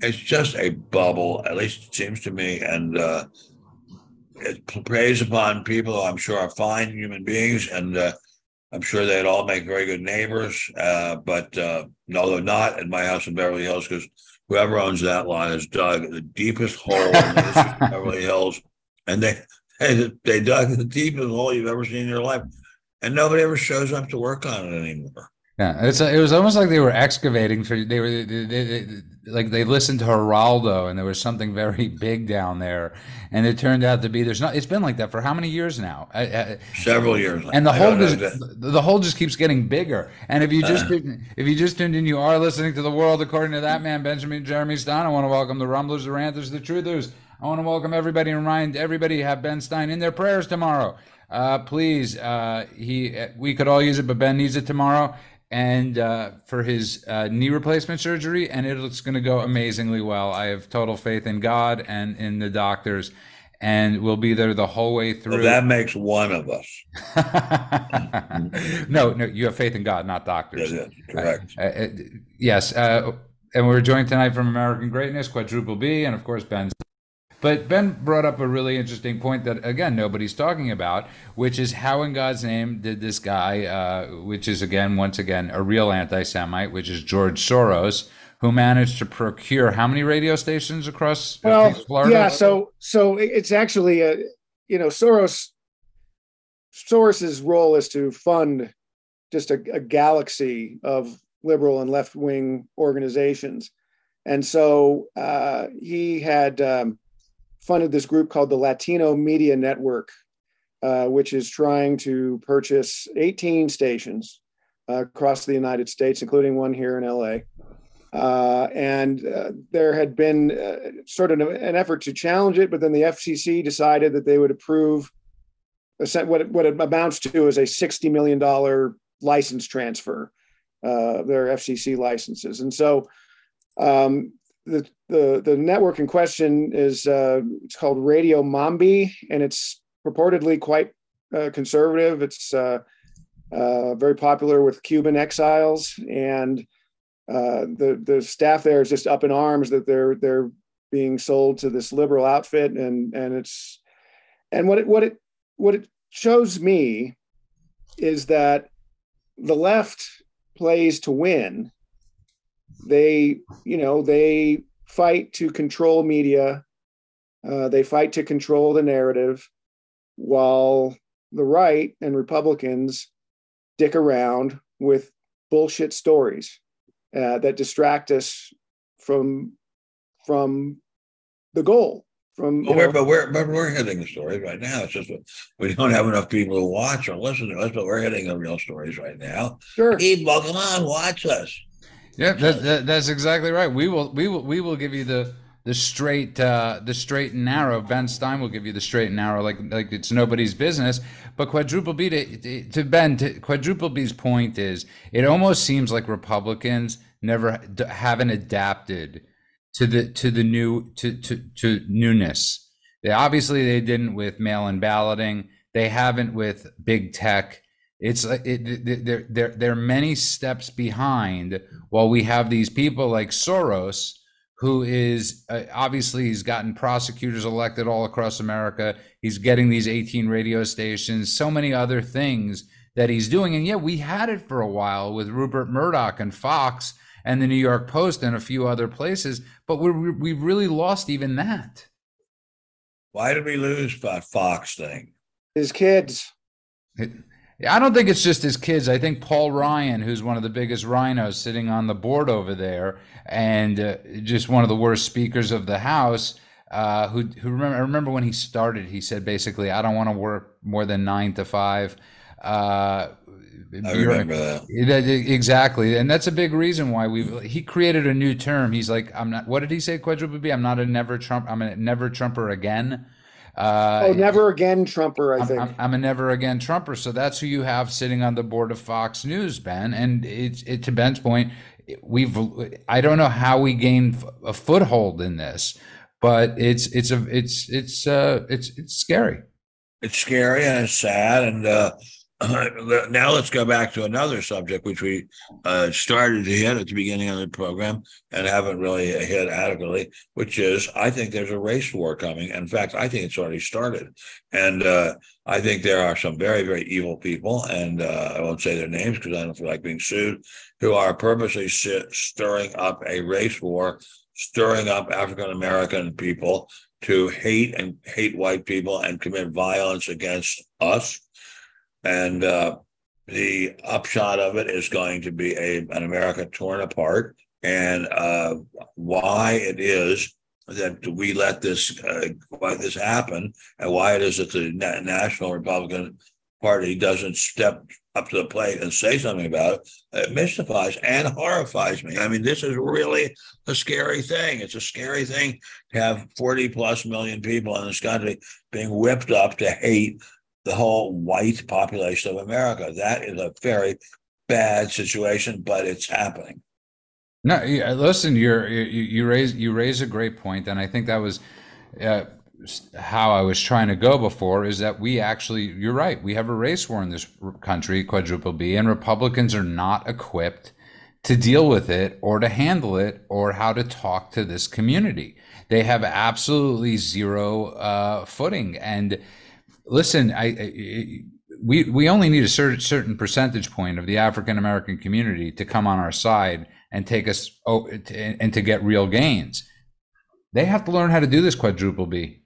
it's just a bubble. At least it seems to me, and uh, it preys upon people who I'm sure are fine human beings, and uh, I'm sure they'd all make very good neighbors. Uh, but uh, no, they're not at my house in Beverly Hills because whoever owns that lot has dug the deepest hole in Beverly Hills, and they, they they dug the deepest hole you've ever seen in your life, and nobody ever shows up to work on it anymore. Yeah, it's it was almost like they were excavating for they were they, they, like they listened to Geraldo and there was something very big down there, and it turned out to be there's not. It's been like that for how many years now? I, I, Several years. And the hole just the hole just keeps getting bigger. And if you just uh, if you just tuned in, you are listening to the world according to that man Benjamin Jeremy Stein. I want to welcome the rumblers, the ranters, the truthers. I want to welcome everybody and remind everybody have Ben Stein in their prayers tomorrow. Uh, please, uh, he we could all use it, but Ben needs it tomorrow and uh, for his uh, knee replacement surgery, and it's going to go amazingly well. I have total faith in God and in the doctors, and we'll be there the whole way through. Well, that makes one of us. no, no, you have faith in God, not doctors. Correct. Uh, uh yes, uh, and we're joined tonight from American Greatness, Quadruple B, and of course Ben but Ben brought up a really interesting point that, again, nobody's talking about, which is how in God's name did this guy, uh, which is, again, once again, a real anti Semite, which is George Soros, who managed to procure how many radio stations across well, Florida? Yeah, so so it's actually a, you know, Soros, Soros's role is to fund just a, a galaxy of liberal and left wing organizations. And so uh, he had um, funded this group called the Latino Media Network, uh, which is trying to purchase 18 stations uh, across the United States, including one here in LA. Uh, and uh, there had been uh, sort of an effort to challenge it, but then the FCC decided that they would approve what it, what it amounts to is a $60 million license transfer, uh, their FCC licenses. And so Um, the, the the network in question is uh, it's called Radio Mambi, and it's purportedly quite uh, conservative. It's uh, uh, very popular with Cuban exiles, and uh, the the staff there is just up in arms that they're they're being sold to this liberal outfit, and and it's and what it what it what it shows me is that the left plays to win. They you know they fight to control media. Uh, they fight to control the narrative, while the right and Republicans dick around with bullshit stories uh, that distract us from from the goal. From but we're, but we're but we're hitting the stories right now. It's just we don't have enough people to watch or listen to us, but we're hitting the real stories right now. Sure, people, come on, watch us. Yeah, that, that, that's exactly right. We will we will we will give you the the straight uh, the straight and narrow. Ben Stein will give you the straight and narrow, like like it's nobody's business. But quadruple B to, to Ben to quadruple B's point is it almost seems like Republicans never haven't adapted to the to the new to to, to newness. They obviously they didn't with mail-in balloting. They haven't with big tech. It's like it, they're, they're, they're many steps behind while we have these people like Soros, who is uh, obviously he's gotten prosecutors elected all across America. He's getting these 18 radio stations, so many other things that he's doing. And yeah, we had it for a while with Rupert Murdoch and Fox and the New York Post and a few other places, but we we've really lost even that. Why did we lose that Fox thing? His kids. It, I don't think it's just his kids. I think Paul Ryan, who's one of the biggest RINOs sitting on the board over there, and uh, just one of the worst speakers of the House, uh, who who remember I remember when he started, he said basically, "I don't want to work more than nine to five. Uh, I remember that. Exactly, and that's a big reason why we. He created a new term. He's like, "I'm not." What did he say? Quadruple B. I'm not a never Trump. I'm a never Trumper again. Uh, oh, never again Trumper, I I'm, think. I'm, I'm, a never again Trumper. So that's who you have sitting on the board of Fox News, Ben. And it's it, to Ben's point, we've I don't know how we gained a foothold in this, but it's it's a it's it's uh it's it's scary. It's scary and it's sad and uh now let's go back to another subject which we uh, started to hit at the beginning of the program and haven't really hit adequately, which is I think there's a race war coming. In fact, I think it's already started, and uh, I think there are some very very evil people, and uh, I won't say their names because I don't feel like being sued, who are purposely stirring up a race war, stirring up African American people to hate and hate white people and commit violence against us and uh, the upshot of it is going to be a, an America torn apart. And uh, why it is that we let this uh, why this happen, and why it is that the Na- National Republican Party doesn't step up to the plate and say something about it, it mystifies and horrifies me. I mean, this is really a scary thing. It's a scary thing to have 40 plus million people in this country being whipped up to hate the whole white population of America. That is a very bad situation, but it's happening. No, listen, you're, you you raise you raise a great point, and I think that was uh, how I was trying to go before. Is that we actually, you're right, we have a race war in this country, quadruple B, and Republicans are not equipped to deal with it or to handle it or how to talk to this community. They have absolutely zero uh, footing, and listen, I, I, we we only need a certain certain percentage point of the African American community to come on our side and take us oh, and to get real gains. They have to learn how to do this quadruple B.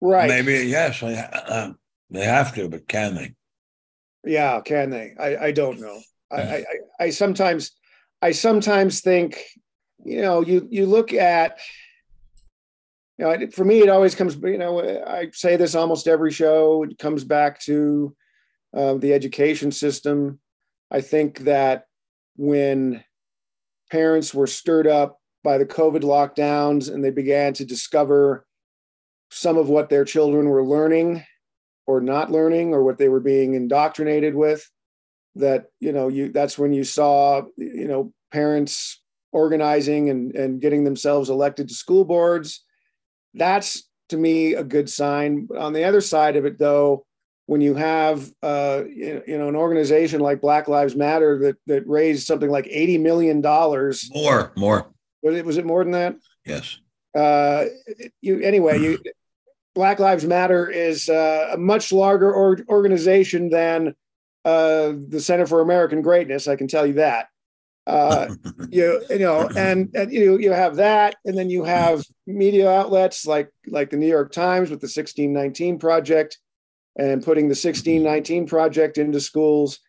Right. Maybe yes, uh, they have to, but can they? Yeah, can they? I, I don't know. I, I, I sometimes I sometimes think, you know, you you look at you know, for me, it always comes, you know, I say this almost every show. It comes back to uh, the education system. I think that when parents were stirred up by the COVID lockdowns and they began to discover some of what their children were learning or not learning or what they were being indoctrinated with, that, you know, you that's when you saw, you know, parents organizing and, and getting themselves elected to school boards. That's to me a good sign. On the other side of it, though, when you have uh, you, know an organization like Black Lives Matter that that raised something like eighty million dollars more more was it was it more than that? Yes. Uh, you anyway you Black Lives Matter is uh, a much larger or, organization than uh, the Center for American Greatness. I can tell you that. Uh, you you know, and, and you you have that, and then you have media outlets like like the New York Times with the 1619 Project, and putting the 1619 Project into schools.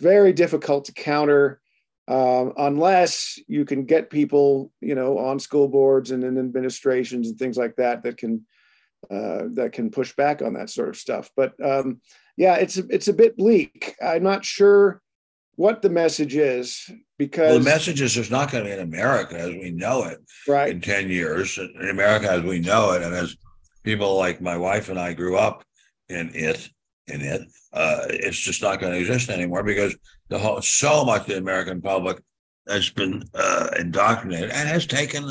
Very difficult to counter. Um, unless you can get people, you know, on school boards and in administrations and things like that that can uh, that can push back on that sort of stuff. But um, yeah, it's it's a bit bleak. I'm not sure what the message is because well, the message is there's not going to be in America as we know it right in 10 years in America as we know it and as people like my wife and I grew up in it in it uh, it's just not going to exist anymore because the whole so much of the American public has been uh, indoctrinated and has taken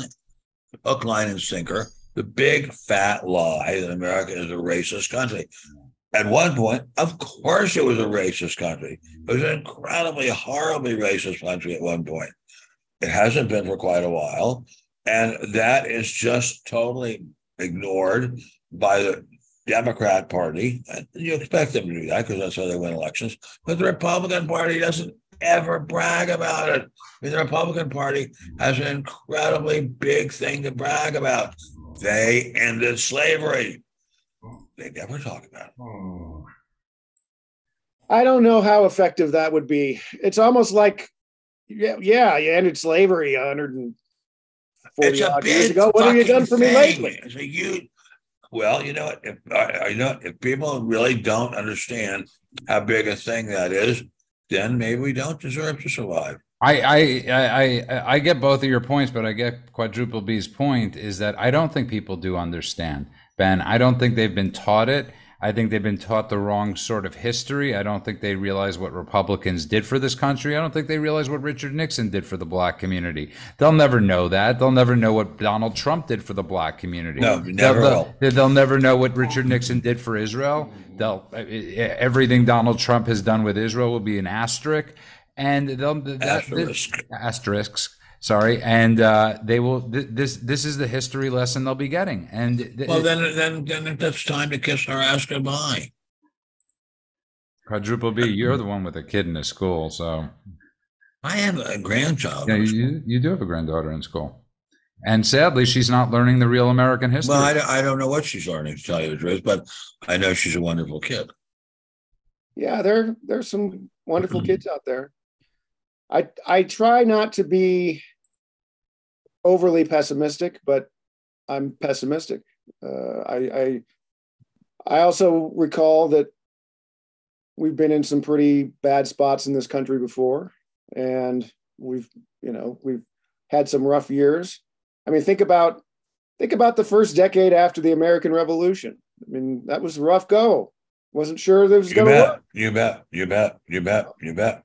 hook line and sinker the big fat lie that America is a racist country. At one point, of course, it was a racist country. It was an incredibly, horribly racist country at one point. It hasn't been for quite a while. And that is just totally ignored by the Democrat Party. And you expect them to do that because that's how they win elections. But the Republican Party doesn't ever brag about it. I mean, the Republican Party has an incredibly big thing to brag about. They ended slavery. They never talk about it. I don't know how effective that would be. It's almost like, yeah, yeah, you ended slavery 140 odd years ago. What have you done for thing. me lately? It's a huge. Well, you know, if I, know if people really don't understand how big a thing that is, then maybe we don't deserve to survive. I, I I I get both of your points, but I get quadruple B's point is that I don't think people do understand. Ben, I don't think they've been taught it. I think they've been taught the wrong sort of history. I don't think they realize what Republicans did for this country. I don't think they realize what Richard Nixon did for the black community. They'll never know that. They'll never know what Donald Trump did for the black community. No, never they'll, they'll, they'll never know what Richard Nixon did for Israel. They'll everything Donald Trump has done with Israel will be an asterisk and they'll that, Asterisk. This, asterisks. Sorry, and uh, they will. Th- this this is the history lesson they'll be getting. And th- well, then then then it's time to kiss our ass goodbye. Quadruple B, you're the one with a kid in a school, so I have a grandchild. Yeah, you you do have a granddaughter in school, and sadly, she's not learning the real American history. Well, I, I don't know what she's learning to tell you the truth, but I know she's a wonderful kid. Yeah, there there's some wonderful kids out there. I I try not to be overly pessimistic, but I'm pessimistic. Uh, I, I I also recall that we've been in some pretty bad spots in this country before, and we've you know we've had some rough years. I mean, think about think about the first decade after the American Revolution. I mean, that was a rough go. Wasn't sure that was going to work. You bet. You bet. You bet. You bet.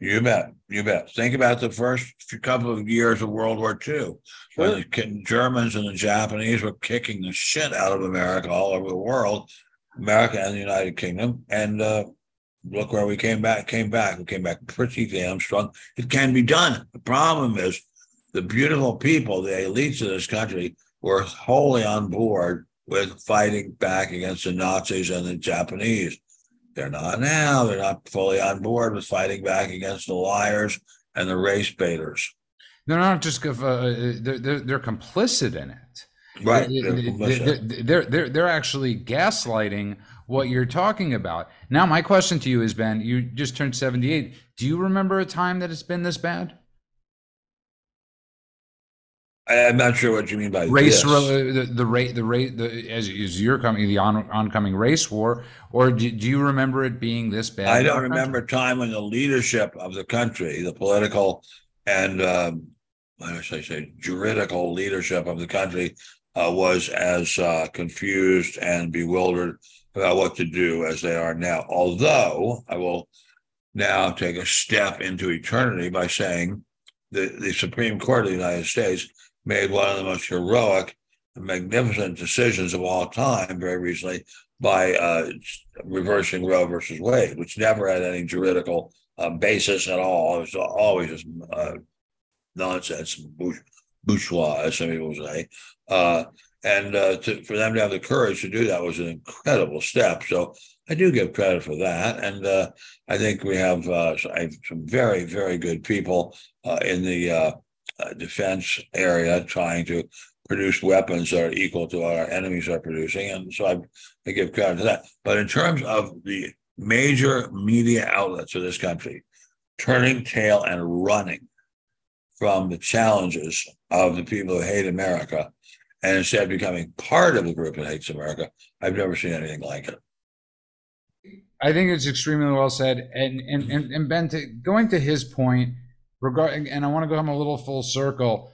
You bet. You bet. Think about the first couple of years of World War II, sure. when the Germans and the Japanese were kicking the shit out of America all over the world, America and the United Kingdom. And uh, look where we came back. Came back. We came back pretty damn strong. It can be done. The problem is the beautiful people, the elites of this country, were wholly on board with fighting back against the Nazis and the Japanese. They're not now. They're not fully on board with fighting back against the liars and the race baiters. They're not just uh, they're, they're, they're complicit in it. Right. They're, they're, they're, they're actually gaslighting what you're talking about. Now, my question to you is, Ben, you just turned 78. Do you remember a time that it's been this bad? I'm not sure what you mean by race. The, the rate, the rate, the as is your coming the on, oncoming race war, or do, do, you remember it being this bad? I don't remember a time when the leadership of the country, the political and um, what should I say, juridical leadership of the country, uh, was as uh, confused and bewildered about what to do as they are now. Although I will now take a step into eternity by saying the, the Supreme Court of the United States made one of the most heroic and magnificent decisions of all time very recently by uh, reversing Roe versus Wade, which never had any juridical uh, basis at all. It was always just uh, nonsense, bourgeois, as some people say. Uh, and uh, to, for them to have the courage to do that was an incredible step. So I do give credit for that, and uh, I think we have, some very, very good people in the uh, defense area trying to produce weapons that are equal to what our enemies are producing, and so I, I give credit to that. But in terms of the major media outlets of this country turning tail and running from the challenges of the people who hate America and instead becoming part of the group that hates America, I've never seen anything like it. I think it's extremely well said. And and and, and Ben, to, going to his point, regarding, and I want to go him a little full circle.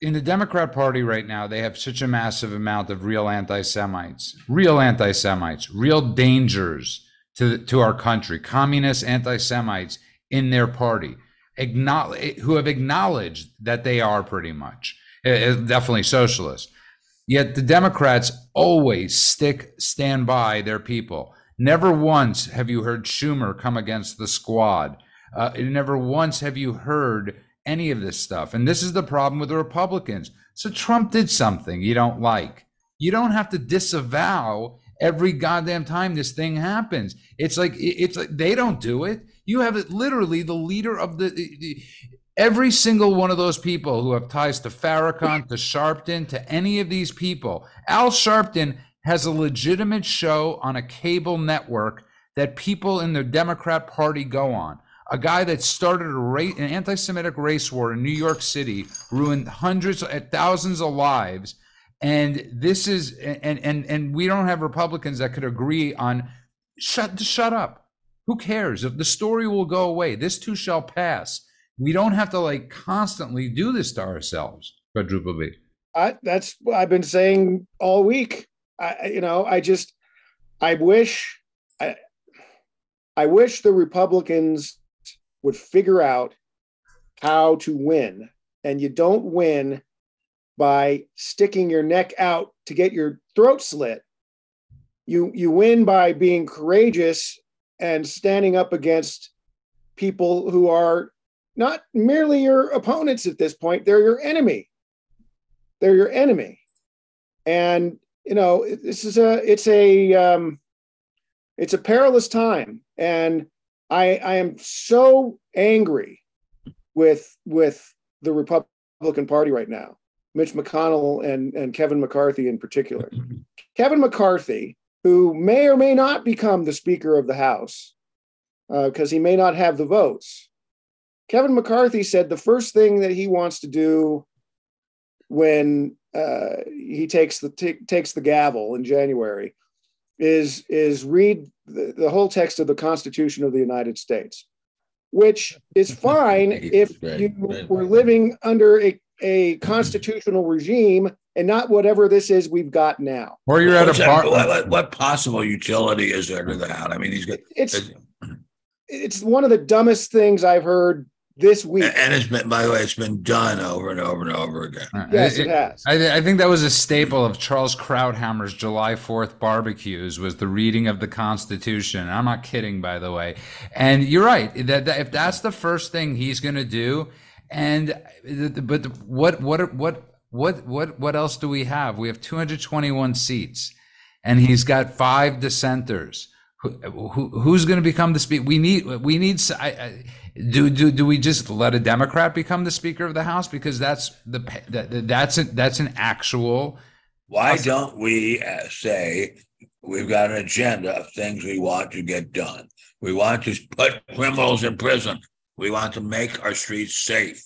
In the Democrat Party right now, they have such a massive amount of real anti-Semites, real anti-Semites, real dangers to to our country, communist anti-Semites in their party, acknowledge, eh, who have acknowledged that they are pretty much eh, eh, definitely socialist. Yet the Democrats always stick, stand by their people. Never once have you heard Schumer come against the squad. Uh, never once have you heard any of this stuff. And this is the problem with the Republicans. So Trump did something you don't like. You don't have to disavow every goddamn time this thing happens. It's like it's like they don't do it. You have it literally the leader of the Every single one of those people who have ties to Farrakhan, to Sharpton, to any of these people, Al Sharpton has a legitimate show on a cable network that people in the Democrat Party go on. A guy that started a an anti-Semitic race war in New York City, ruined hundreds, uh, thousands of lives, and this is and and and we don't have Republicans that could agree on shut shut up. Who cares if the story will go away? This too shall pass we don't have to like constantly do this to ourselves quadruple b I, that's what i've been saying all week i you know i just i wish i i wish the republicans would figure out how to win and you don't win by sticking your neck out to get your throat slit you you win by being courageous and standing up against people who are not merely your opponents at this point, they're your enemy. They're your enemy. And you know, this is a it's a um it's a perilous time. And I I am so angry with with the Republican Party right now. Mitch McConnell and, and Kevin McCarthy in particular. Kevin McCarthy, who may or may not become the Speaker of the House, because uh, he may not have the votes. Kevin McCarthy said the first thing that he wants to do when uh, he takes the t- takes the gavel in January is is read the, the whole text of the Constitution of the United States, which is fine if you were living under a, a constitutional regime and not whatever this is we've got now. Or you're at a bar. What, what, possible utility is there to that? I mean, he's got. It's it's one of the dumbest things I've heard this week. And it's been, by the way, it's been done over and over and over again. Yes, it, it has. I, I, think that was a staple of Charles Krauthammer's July 4th barbecues was the reading of the Constitution. I'm not kidding, by the way. And you're right. That, that if that's the first thing he's going to do, and but what what what what what what else do we have? We have 221 seats, and he's got five dissenters. Who, who who's going to become the speaker? We need we need. I, I, do do do we just let a Democrat become the Speaker of the House because that's the that, that's a, that's an actual. Why don't we uh, say we've got an agenda of things we want to get done? We want to put criminals in prison. We want to make our streets safe.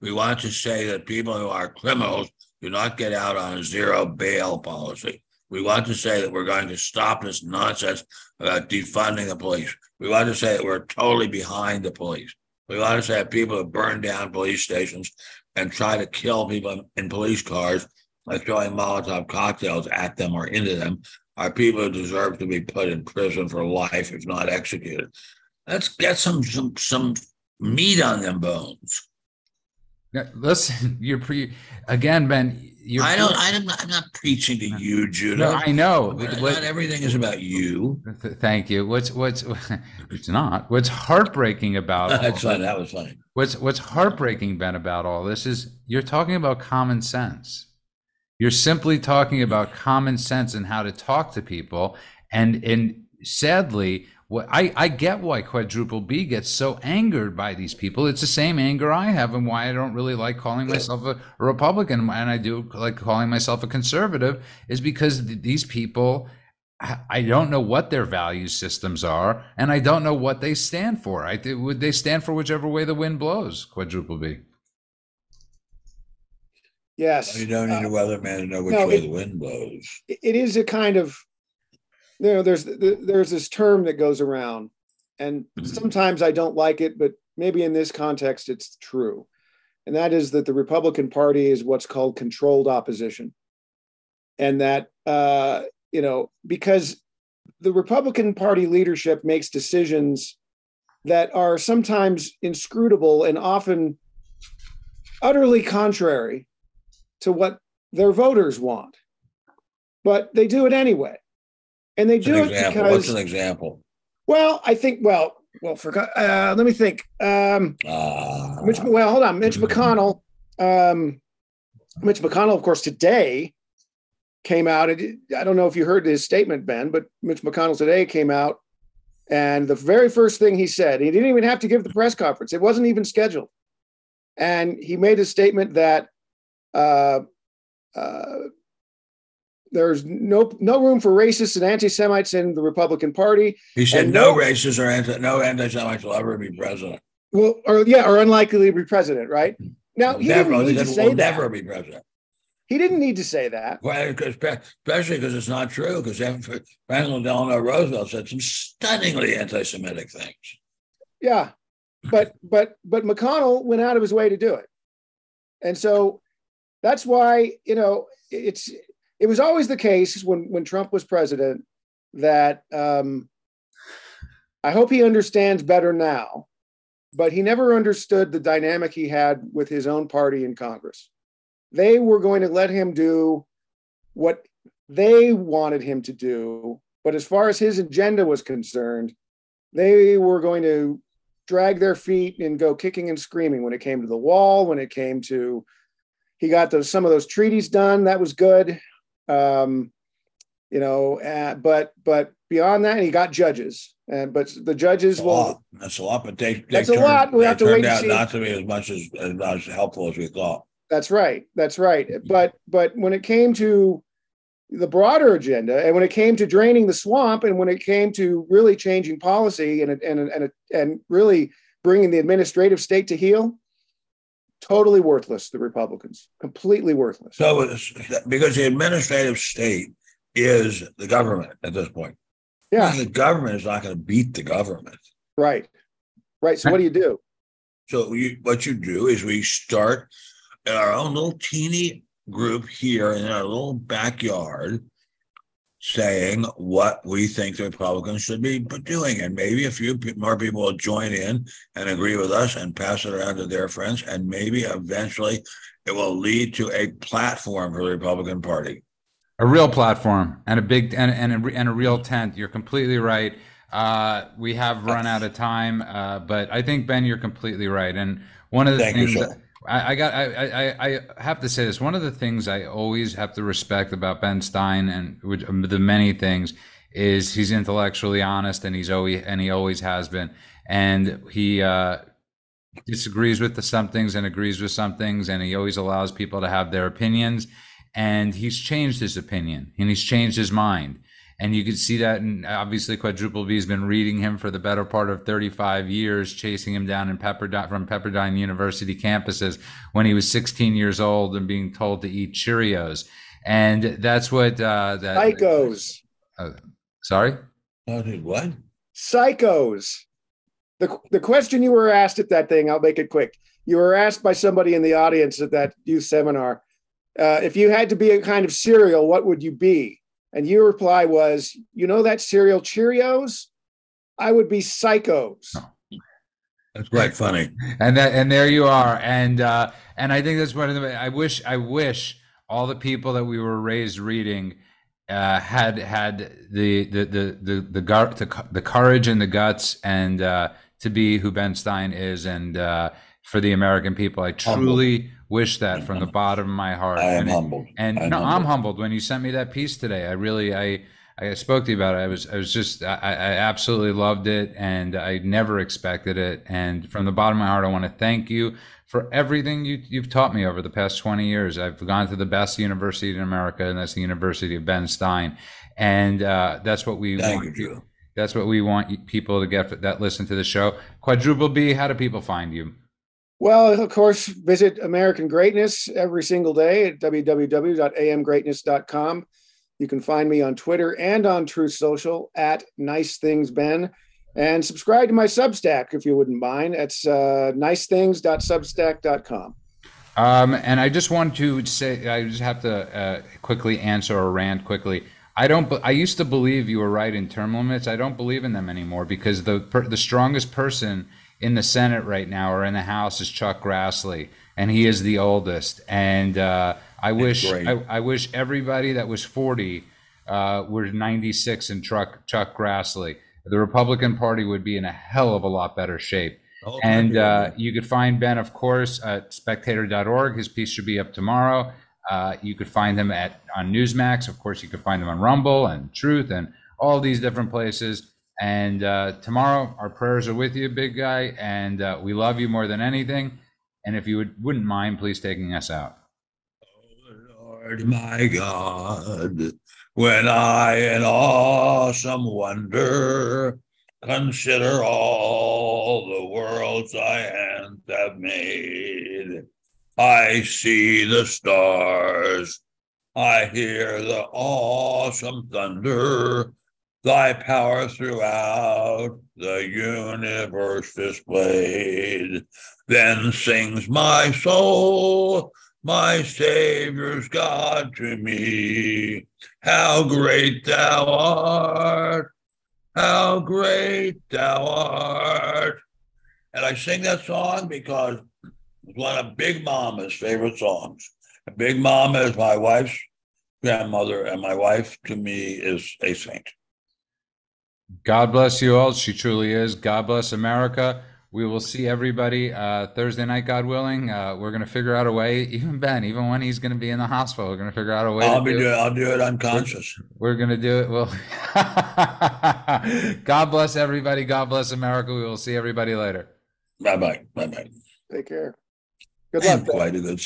We want to say that people who are criminals do not get out on a zero bail policy. We want to say that we're going to stop this nonsense about defunding the police. We want to say that we're totally behind the police. We want to say that people who burn down police stations and try to kill people in police cars by throwing Molotov cocktails at them or into them are people who deserve to be put in prison for life, if not executed. Let's get some some some meat on them bones. Listen, you're pre again, Ben. You're I don't. I'm not, I'm not preaching to you, Judah. No, I know. Not everything is about you. thank you. What's what's it's not. What's heartbreaking about That's fine. That was funny. What's what's heartbreaking, Ben, about all this is you're talking about common sense. You're simply talking about common sense and how to talk to people. And and sadly, what I, I get why quadruple B gets so angered by these people. It's the same anger I have and why I don't really like calling myself a, a Republican and I do like calling myself a conservative is because th- these people I I don't know what their value systems are, and I don't know what they stand for. I th- would they stand for whichever way the wind blows. Quadruple B. Yes. You don't need Uh, a weatherman to know which no, way it- the wind blows. it it is a kind of you know there's there's this term that goes around and sometimes i don't like it but maybe in this context it's true. And that is that the republican party is what's called controlled opposition. And that uh you know because the republican party leadership makes decisions that are sometimes inscrutable and often utterly contrary to what their voters want. But they do it anyway. And they an do it example? What's an example? well, I think, well, well, forgot. Uh, let me think. Um, Ah, Mitch, well, hold on. Mitch McConnell. Um, Mitch McConnell, of course, today came out. and I don't know if you heard his statement, Ben, but Mitch McConnell today came out, and the very first thing he said, he didn't even have to give the press conference. It wasn't even scheduled, and he made a statement that uh, uh, there's no no room for racists and anti-Semites in the Republican Party. he said no no- racists or anti, no anti-Semites will ever be president. Well, or yeah, or unlikely to be president, right? Hmm. Now he never, didn't he need to say will that. never be president. He didn't need to say that. Well, 'cause- especially because it's not true. Because Franklin Delano Roosevelt said some stunningly anti-Semitic things. Yeah, but but but McConnell went out of his way to do it, and so that's why you know it's it was always the case when when Trump was president that um, I hope he understands better now, but he never understood the dynamic he had with his own party in Congress. They were going to let him do what they wanted him to do, but as far as his agenda was concerned, they were going to drag their feet and go kicking and screaming when it came to the wall, when it came to he got those some of those treaties done. That was good. Um, you know, uh, but but beyond that, he got judges, and but the judges That's will. lot. That's a lot, but they, they That's a lot. We have to wait out see. not to be as much as, as as helpful as we thought. That's right. That's right. But but when it came to the broader agenda, and when it came to draining the swamp, and when it came to really changing policy and and and and really bringing the administrative state to heel, totally worthless. The Republicans, completely worthless. So because the administrative state is the government at this point. yeah, The government is not going to beat the government. right, right. So what do you do? So you, what you do is we start in our own little teeny group here in our little backyard saying what we think the Republicans should be doing. And maybe a few more people will join in and agree with us and pass it around to their friends. And maybe eventually it will lead to a platform for the Republican Party. A real platform and a big and and a, and a real tent. You're completely right. Uh, we have run out of time, uh, but I think Ben, you're completely right. And one of the Thank things that- I, I got, I, I, I have to say this. One of the things I always have to respect about Ben Stein, and which, um, the many things, is he's intellectually honest, and he's always and he always has been, and he uh, disagrees with the some things and agrees with some things, and he always allows people to have their opinions. And he's changed his opinion, and he's changed his mind. And you can see that, and obviously, Quadruple B has been reading him for the better part of 35 years, chasing him down in Pepperdine from Pepperdine University campuses when he was 16 years old and being told to eat Cheerios. And that's what uh, that Psychos, Sorry, Oh, dude, what? psychos. The the question you were asked at that thing, I'll make it quick. You were asked by somebody in the audience at that youth seminar, uh, if you had to be a kind of cereal, what would you be? And your reply was, you know that cereal Cheerios? I would be psychos. Oh. That's quite funny. and that and there you are and uh and i think that's one of the i wish i wish all the people that we were raised reading uh had had the the the the the, gar- the, the courage and the guts and uh to be who ben stein is and uh for the american people i truly wish that from the bottom of my heart I am and, humbled. and I'm no i'm humbled. humbled when you sent me that piece today i really i I spoke to you about it. I was, I was just, I, I absolutely loved it, and I never expected it. And from the bottom of my heart, I want to thank you for everything you, you've taught me over the past 20 years. I've gone to the best university in America, and that's the University of Ben Stein. And uh, that's what we Thank want. you, That's what we want people to get that listen to the show. Quadruple B, how do people find you? Well, of course, visit American Greatness every single day at www.amgreatness.com. You can find me on Twitter and on Truth Social at Nice Things Ben. And subscribe to my Substack if you wouldn't mind. It's uh, nicethings.substack.com. Um, and I just want to say, I just have to uh, quickly answer a rant quickly. I don't. I used to believe you were right in term limits. I don't believe in them anymore because the the strongest person in the Senate right now or in the House is Chuck Grassley, and he is the oldest. And uh, I wish. I, I wish everybody that was forty uh, were ninety six and Chuck Chuck Grassley. The Republican Party would be in a hell of a lot better shape. Oh, And you. uh, you could find Ben, of course, at spectator.org. His piece should be up tomorrow. Uh, you could find him at on Newsmax. Of course, you could find him on Rumble and Truth and all these different places. And uh, tomorrow, our prayers are with you, big guy, and uh, we love you more than anything. And if you would, wouldn't mind, please taking us out. Oh, Lord my God, when I in awesome wonder consider all the worlds thy hands have made, I see the stars, I hear the awesome thunder, thy power throughout the universe displayed. Then sings my soul, my Savior's God to me. How great thou art! How great thou art! And I sing that song because it's one of Big Mama's favorite songs. Big Mama is my wife's grandmother, and my wife to me is a saint. God bless you all. She truly is. God bless America. We will see everybody uh, Thursday night, God willing. Uh, we're going to figure out a way, even Ben, even when he's going to be in the hospital, we're going to figure out a way. I'll to be do it. doing, I'll do it unconscious. We're going to do it. Well, God bless everybody. God bless America. We will see everybody later. Bye bye. Bye bye. Take care. Good luck. Quite a good